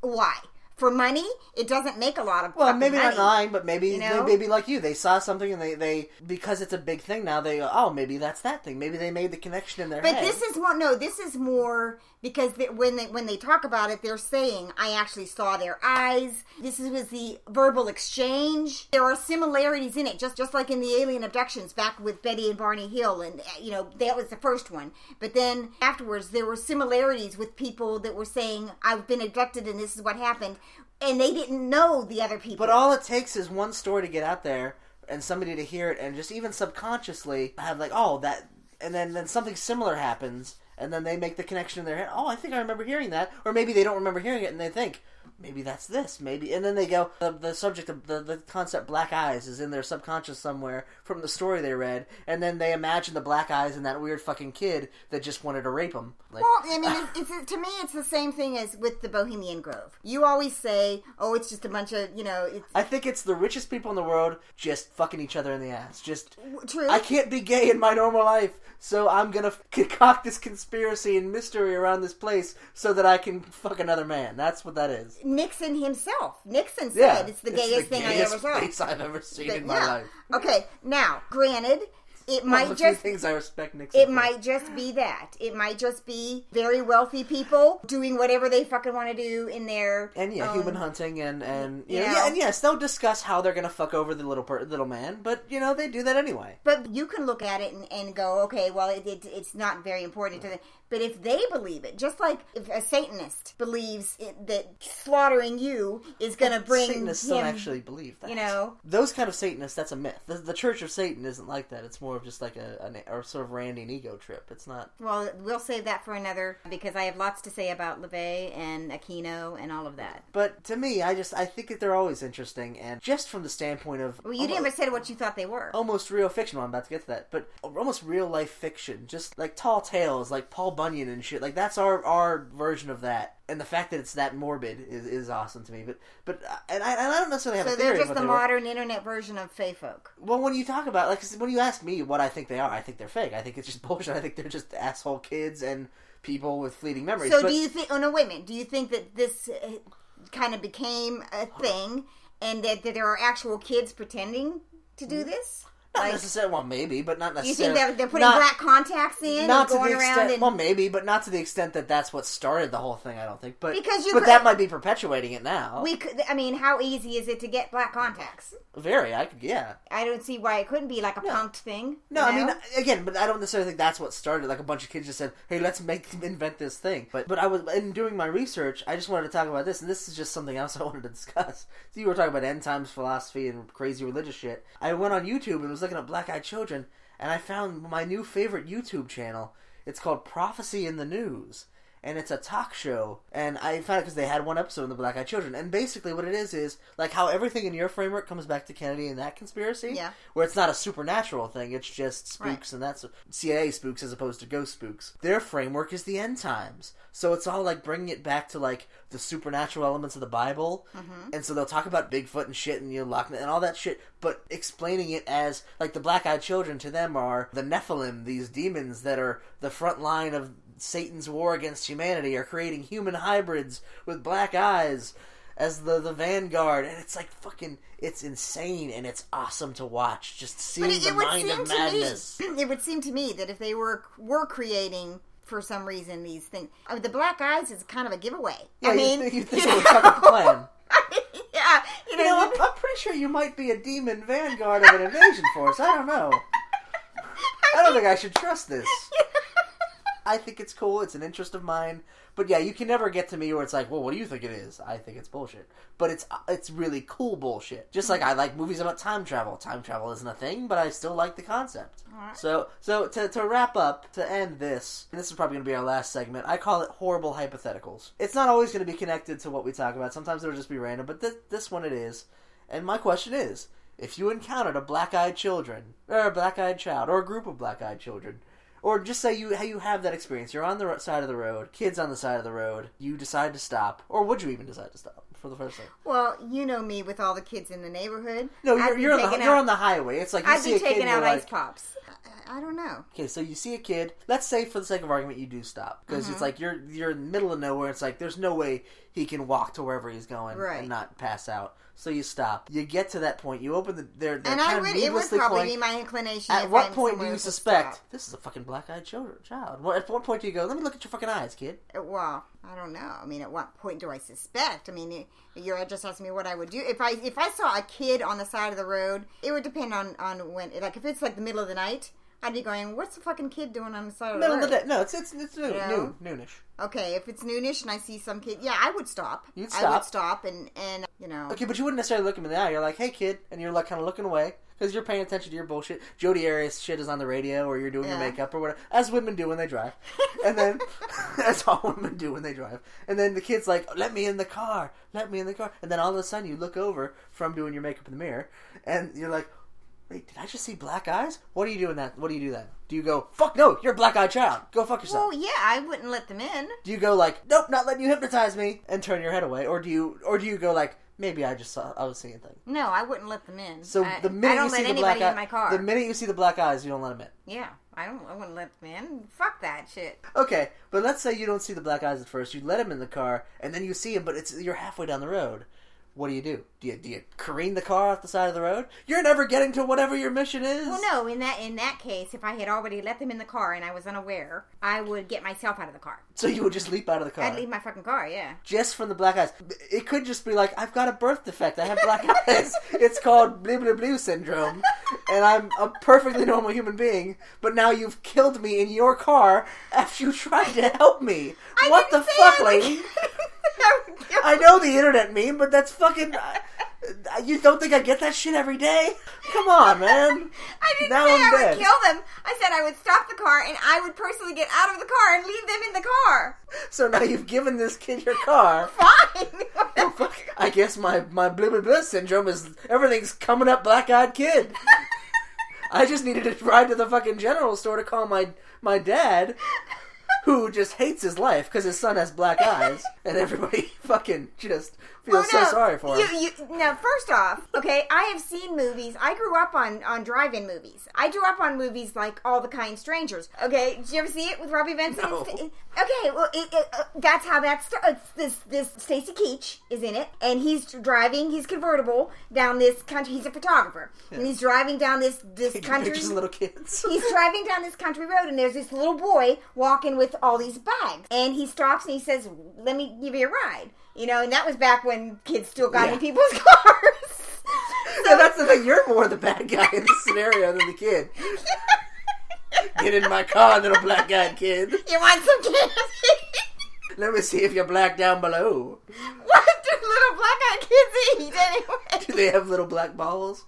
Why? For money? It doesn't make a lot of. Well, maybe money. not lying, but maybe You know? maybe like you. They saw something and they, they because it's a big thing now. They go, oh, maybe that's that thing. Maybe they made the connection in their But head. this is more no. This is more because they, when they when they talk about it, they're saying I actually saw their eyes. This is, was the verbal exchange. There are similarities in it, just just like in the alien abductions back with Betty and Barney Hill, and you know that was the first one. But then afterwards, there were similarities with people that were saying I've been abducted and this is what happened, and they didn't know the other people. But all it takes is one story to get out there and somebody to hear it, and just even subconsciously have like, oh, that, and then then something similar happens, and then they make the connection in their head. Oh, I think I remember hearing that, or maybe they don't remember hearing it, and they think. Maybe that's this. Maybe, and then they go. The, the subject of the, the concept black eyes is in their subconscious somewhere from the story they read, and then they imagine the black eyes and that weird fucking kid that just wanted to rape them. Like, Well, I mean, it's, it's to me, it's the same thing as with the Bohemian Grove. You always say, "Oh, it's just a bunch of you know." It's I think it's the richest people in the world just fucking each other in the ass. Just true. I can't be gay in my normal life, so I'm gonna concoct this conspiracy and mystery around this place so that I can fuck another man. That's what that is. Nixon himself. Nixon said Yeah, it's the gayest thing I gayest ever saw. face I've ever seen But in my yeah. life. Okay, now, granted, it One might the just things I respect Nixon. it for. might just be that. It might just be very wealthy people doing whatever they fucking want to do in their and yeah, own- human hunting and and you know, yeah, and yes, they'll discuss how they're gonna fuck over the little per- little man, but you know they do that anyway. But you can look at it and, and go, okay, well, it, it, it's not very important to them. But if they believe it, just like if a Satanist believes it, that slaughtering you is going to bring Satanists him, don't actually believe that. you know, those kind of Satanists, that's a myth. The, the Church of Satan isn't like that. It's more of just like a, an, or sort of randy ego trip. It's not. well, we'll save that for another because I have lots to say about LaVey and Aquino and all of that. But to me, I just I think that they're always interesting, and just from the standpoint of Well, you almo- never said what you thought they were. almost real fiction. Well, I'm about to get to that, but almost real life fiction, just like tall tales, like Paul Bunyan and shit. Like that's our our version of that. And the fact that it's that morbid is, is awesome to me. But but uh, and I, and I don't necessarily have so a theory they're just the were. modern internet version of Fey folk. Well, when you talk about like when you ask me what I think they are, I think they're fake. I think it's just bullshit. I think they're just asshole kids and people with fleeting memories. So but, do you think? Oh no, wait a minute. Do you think that this uh, kind of became a thing, and that, that there are actual kids pretending to do this? Not Like, necessarily. Well, maybe, but not necessarily. you think that they're putting not, black contacts in not and to going the around extent. and well, maybe, but not to the extent that that's what started the whole thing. I don't think. But Because you but could- that might be perpetuating it now. we could. I mean, how easy is it to get black contacts? Very. I could. Yeah. I don't see why it couldn't be like a No. punked thing. No, you I mean again, but I don't necessarily think that's what started. Like a bunch of kids just said, "Hey, let's make invent this thing." But but I was in doing my research. I just wanted to talk about this, and this is just something else I wanted to discuss. So you were talking about end times philosophy and crazy religious shit. I went on YouTube and was looking at black eyed children, and I found my new favorite YouTube channel. It's called Prophecy in the News. And it's a talk show, and I found it because they had one episode on the Black Eyed Children. And basically, what it is is like how everything in your framework comes back to Kennedy and that conspiracy Yeah. where it's not a supernatural thing, it's just spooks Right. and that's CIA spooks as opposed to ghost spooks. Their framework is the end times. So it's all like bringing it back to like the supernatural elements of the Bible. Mm-hmm. And so they'll talk about Bigfoot and shit and you know, and all that shit, but explaining it as like the black eyed children to them are the Nephilim, these demons that are the front line of Satan's war against humanity, are creating human hybrids with black eyes as the the vanguard, and it's like fucking, it's insane and it's awesome to watch. Just seeing it, the it would mind seem of to madness. me. It would seem to me that if they were were creating for some reason these things, I mean, the black eyes is kind of a giveaway. Yeah, I mean, you think, you think you it was fucking know? plan. yeah, you know, You know, I'm, I'm pretty sure you might be a demon vanguard of an invasion force. I don't know. I don't think I should trust this. I think it's cool. It's an interest of mine. But yeah, you can never get to me where it's like, well, what do you think it is? I think it's bullshit. But it's it's really cool bullshit. Just like I like movies about time travel. Time travel isn't a thing, but I still like the concept. Alright. So so to, to wrap up, to end this, and this is probably going to be our last segment, I call it horrible hypotheticals. It's not always going to be connected to what we talk about. Sometimes it'll just be random, but this, this one it is. And my question is, if you encountered a black-eyed children, or a black-eyed child, or a group of black-eyed children, or just say you how you have that experience. You're on the side of the road, kids on the side of the road. You decide to stop, or would you even decide to stop for the first time? well, you know me with all the kids in the neighborhood. No, you're, you're on the taking you're on the highway. It's like you I'd see be a taking and out ice like, pops. I, I don't know. okay, so you see a kid. Let's say for the sake of argument, you do stop because Mm-hmm. it's like you're you're in the middle of nowhere. It's like there's no way he can walk to wherever he's going Right. and not pass out. So you stop. You get to that point. You open the they're, they're And kind I of would. It would probably cloying. be my inclination. At what I'm point do you suspect stop. this is a fucking black-eyed child? Well, at what point do you go? Let me look at your fucking eyes, kid. Uh, Well, I don't know. I mean, at what point do I suspect? I mean, you're just asking me what I would do if I if I saw a kid on the side of the road. It would depend on on when. Like if it's like the middle of the night, I'd be going, "What's the fucking kid doing on the side of Middle the of the day. No, it's it's it's noon, noon noonish. Okay, if it's noonish and I see some kid, yeah, I would stop. You'd I stop. would stop and and you know. Okay, but you wouldn't necessarily look him in the eye. You're like, "Hey, kid," and you're like kind of looking away because you're paying attention to your bullshit. Jodi Arias shit is on the radio, or you're doing your Yeah. makeup or whatever, as women do when they drive. And then that's all women do when they drive. And then the kid's like, "Let me in the car, let me in the car." And then all of a sudden, you look over from doing your makeup in the mirror, and you're like. Wait, did I just see black eyes? What do you do in that? What do you do then? Do you go, fuck no, you're a black eyed child. Go fuck yourself. Well, yeah, I wouldn't let them in. Do you go like, nope, not letting you hypnotize me, and turn your head away, or do you, or do you go like, maybe I just saw, I was seeing things. No, I wouldn't let them in. So I, the minute I don't you let see the black in my car. the minute you see the black eyes, you don't let them in. yeah, I don't. I wouldn't let them in. Fuck that shit. Okay, but let's say you don't see the black eyes at first. You let him in the car, and then you see him, but it's you're halfway down the road. What do you do? Do you do you careen the car off the side of the road? You're never getting to whatever your mission is. Well, no. In that in that case, if I had already let them in the car and I was unaware, I would get myself out of the car. So you would just leap out of the car. I'd leave my fucking car. Yeah. just from the black eyes. It could just be like, I've got a birth defect. I have black eyes. It's called blue blue blue syndrome, and I'm a perfectly normal human being. But now you've killed me in your car after you tried to help me. I what the fuck, lady? I would kill I know the internet meme, but that's fucking. uh, You don't think I get that shit every day? Come on, man. I didn't Now say I'm I dead. would kill them. I said I would stop the car and I would personally get out of the car and leave them in the car. So now you've given this kid your car. Fine. Fuck. I guess my my blah blah blah syndrome is everything's coming up black eyed kid. I just needed to ride to the fucking general store to call my my dad, who just hates his life because his son has black eyes, and everybody fucking just feels Well, so no, sorry for him. You, you, now, first off, okay, I have seen movies. I grew up on on drive-in movies. I grew up on movies like All the Kind Strangers. Okay, did you ever see it with Robby Benson? No. Okay, well, it, it, uh, that's how that starts. This this Stacy Keach is in it, and he's driving his convertible down this country. He's a photographer, and he's driving down this this Taking country. pictures little kids. He's driving down this country road, and there's this little boy walking with all these bags. And he stops and he says, "Let me give you a ride." You know, and that was back when kids still got Yeah. in people's cars. Yeah, that's the thing. You're more the bad guy in this scenario than the kid. Get in my car, little black eyed kid. you want some candy? Let me see if you're black down below. what do little black-eyed kids eat anyway? Do they have little black balls?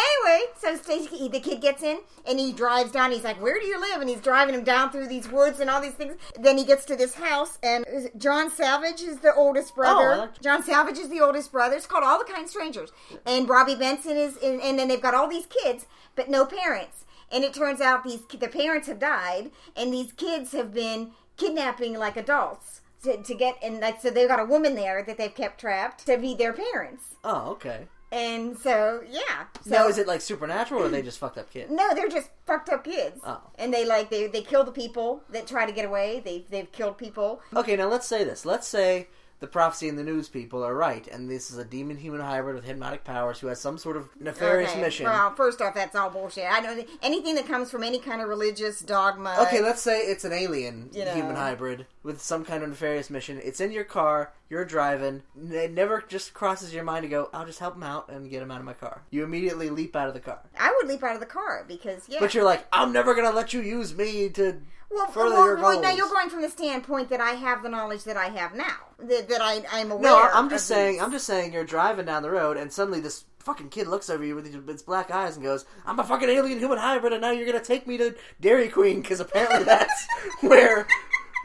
Anyway, so Stacy, the kid gets in and he drives down. He's like, "Where do you live?" And he's driving him down through these woods and all these things. Then he gets to this house, and John Savage is the oldest oh, brother. Oh, like- John Savage is the oldest brother. It's called All the Kind Strangers, and Robby Benson is, and, and then they've got all these kids, but no parents. And it turns out these the parents have died, and these kids have been kidnapping like adults. To, to get and like so they've got a woman there that they've kept trapped to be their parents Oh, okay. And so, yeah. So, now, is it like supernatural or are they just fucked up kids? No, they're just fucked up kids. Oh. And they like they they kill the people that try to get away. They they've killed people. Okay, now let's say this. Let's say the Prophecy in the News people are right, and this is a demon human hybrid with hypnotic powers who has some sort of nefarious Okay, mission. Well, first off, that's all bullshit. I don't anything that comes from any kind of religious dogma. Okay, let's say it's an alien You know. human hybrid with some kind of nefarious mission. It's in your car, you're driving. It never just crosses your mind to go, I'll just help him out and get him out of my car. You immediately leap out of the car. I would leap out of the car because yeah. But you're like, I'm never going to let you use me to well, further well, your well, goals. now you're going from the standpoint that I have the knowledge that I have now. That, that I I'm aware. No, I'm of just saying. these. I'm just saying. You're driving down the road, and suddenly this fucking kid looks over you with his black eyes and goes, "I'm a fucking alien human hybrid, and now you're gonna take me to Dairy Queen because apparently that's where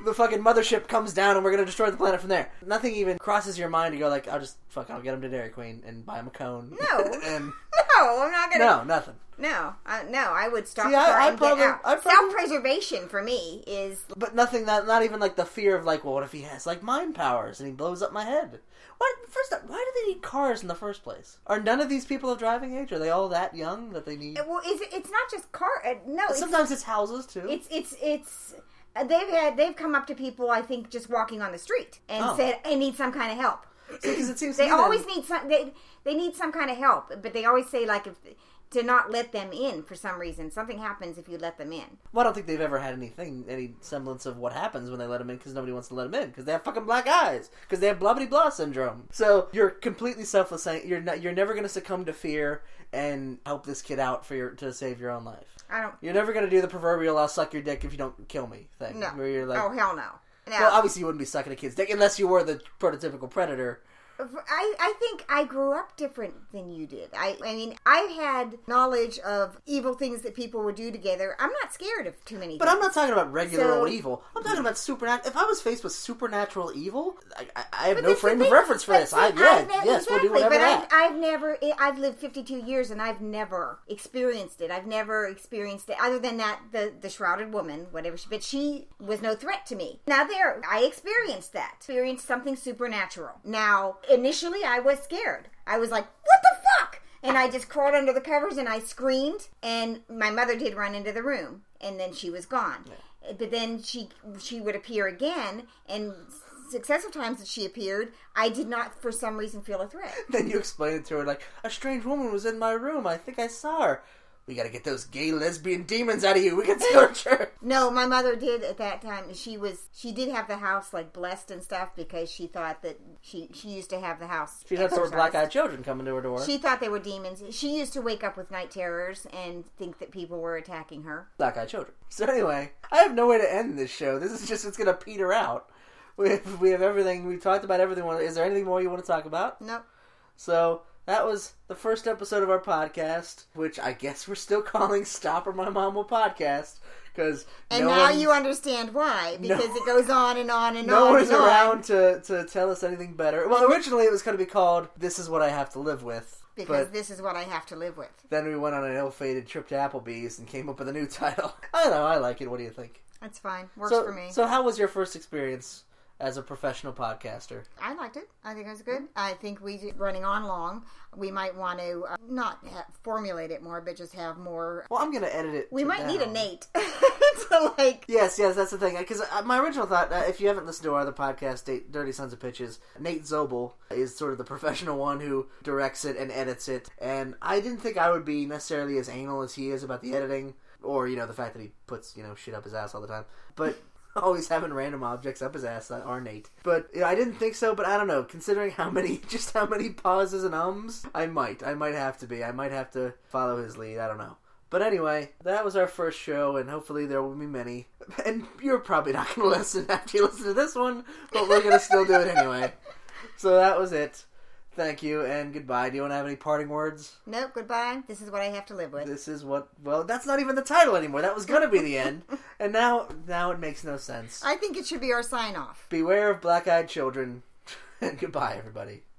the fucking mothership comes down, and we're gonna destroy the planet from there." Nothing even crosses your mind to go like, "I'll just fuck, I'll get him to Dairy Queen and buy him a cone." No. and No, I'm not gonna. no, nothing. No, I, no, I would stop See, I- I probably-. I probably- Self-preservation for me is But nothing that, not even like the fear of like, well, what if he has like mind powers and he blows up my head? What? First, why do they need cars in the first place? Are none of these people of driving age? Are they all that young that they need? well. Is it's not just car? Uh, no, it's, Sometimes it's houses too. it's it's it's. They've had they've come up to people I think just walking on the street and Oh. said I need some kind of help. because it seems They always need some. They they need some kind of help, but they always say like if to not let them in for some reason. Something happens if you let them in. Well, I don't think they've ever had anything, any semblance of what happens when they let them in because nobody wants to let them in because they have fucking black eyes because they have blah blah blah syndrome. So you're completely selfless. You're not, you're never going to succumb to fear and help this kid out for your to save your own life. I don't. You're never going to do the proverbial "I'll suck your dick if you don't kill me" thing. No. Where you're like, oh hell no. No. well, obviously you wouldn't be sucking a kid's dick unless you were the prototypical predator. I, I think I grew up different than you did. I, I mean, I had knowledge of evil things that people would do together. I'm not scared of too many. But I'm not talking about regular So- old evil. I'm talking about supernatural. If I was faced with supernatural evil, I, I, I have no frame of reference for this. see, I, I've yeah, never- yes, we'll do whatever But. I've, I've never, I've lived 52 years and I've never experienced it. I've never experienced it other than that the the shrouded woman, whatever. She, but she was no threat to me. Now there, I experienced that. Experienced something supernatural. Now initially, I was scared. I was like, what the fuck? And I just crawled under the covers and I screamed. And my mother did run into the room, and then she was gone. But then she she would appear again and successive times that she appeared, I did not, for some reason, feel a threat. Then you explained it to her like, a strange woman was in my room. I think I saw her. We gotta get those gay lesbian demons out of you. We can torch her. No, my mother did at that time. She was she did have the house like blessed and stuff because she thought that she she used to have the house. She had sort of black eyed children coming to her door. She thought they were demons. She used to wake up with night terrors and think that people were attacking her. black eyed children. So anyway, I have no way to end this show. This is just it's gonna peter out. We have, we have everything. We talked about everything. Is there anything more you want to talk about? Nope. So that was the first episode of our podcast, which I guess we're still calling "Stop or My Mom Will" podcast because And no now one, you understand why because it goes on and on and no on. one is and on. around to to tell us anything better. Well, originally it was going to be called "This Is What I Have to Live With," because but this is what I have to live with. then we went on an ill-fated trip to Applebee's and came up with a new title. I don't know. I like it. What do you think? That's fine. Works so, for me. so how was your first experience as a professional podcaster? I liked it. I think it was good. I think we running on long. We might want to uh, not ha- formulate it more, but just have more. Well, I'm going to edit it. We might need a. Nate to like. Yes, yes, that's the thing. Because my original thought, uh, if you haven't listened to our other podcast, Dirty Sons of Pitches, Nate Zobel is sort of the professional one who directs it and edits it. And I didn't think I would be necessarily as anal as he is about the editing, or you know the fact that he puts you know shit up his ass all the time. But always having random objects up his ass that are Nate. But you know, I didn't think so. But I don't know. Considering how many, just how many pauses and ums, I might, I might have to be. I might have to follow his lead. I don't know. But anyway, that was our first show, and hopefully there will be many. And you're probably not going to listen after you listen to this one, but we're going to still do it anyway. So that was it. Thank you and goodbye. Do you want to have any parting words? Nope. Goodbye. This is what I have to live with. This is what. Well, that's not even the title anymore. That was going to be the end, and now now it makes no sense. I think it should be our sign off. Beware of black-eyed children, and goodbye, everybody.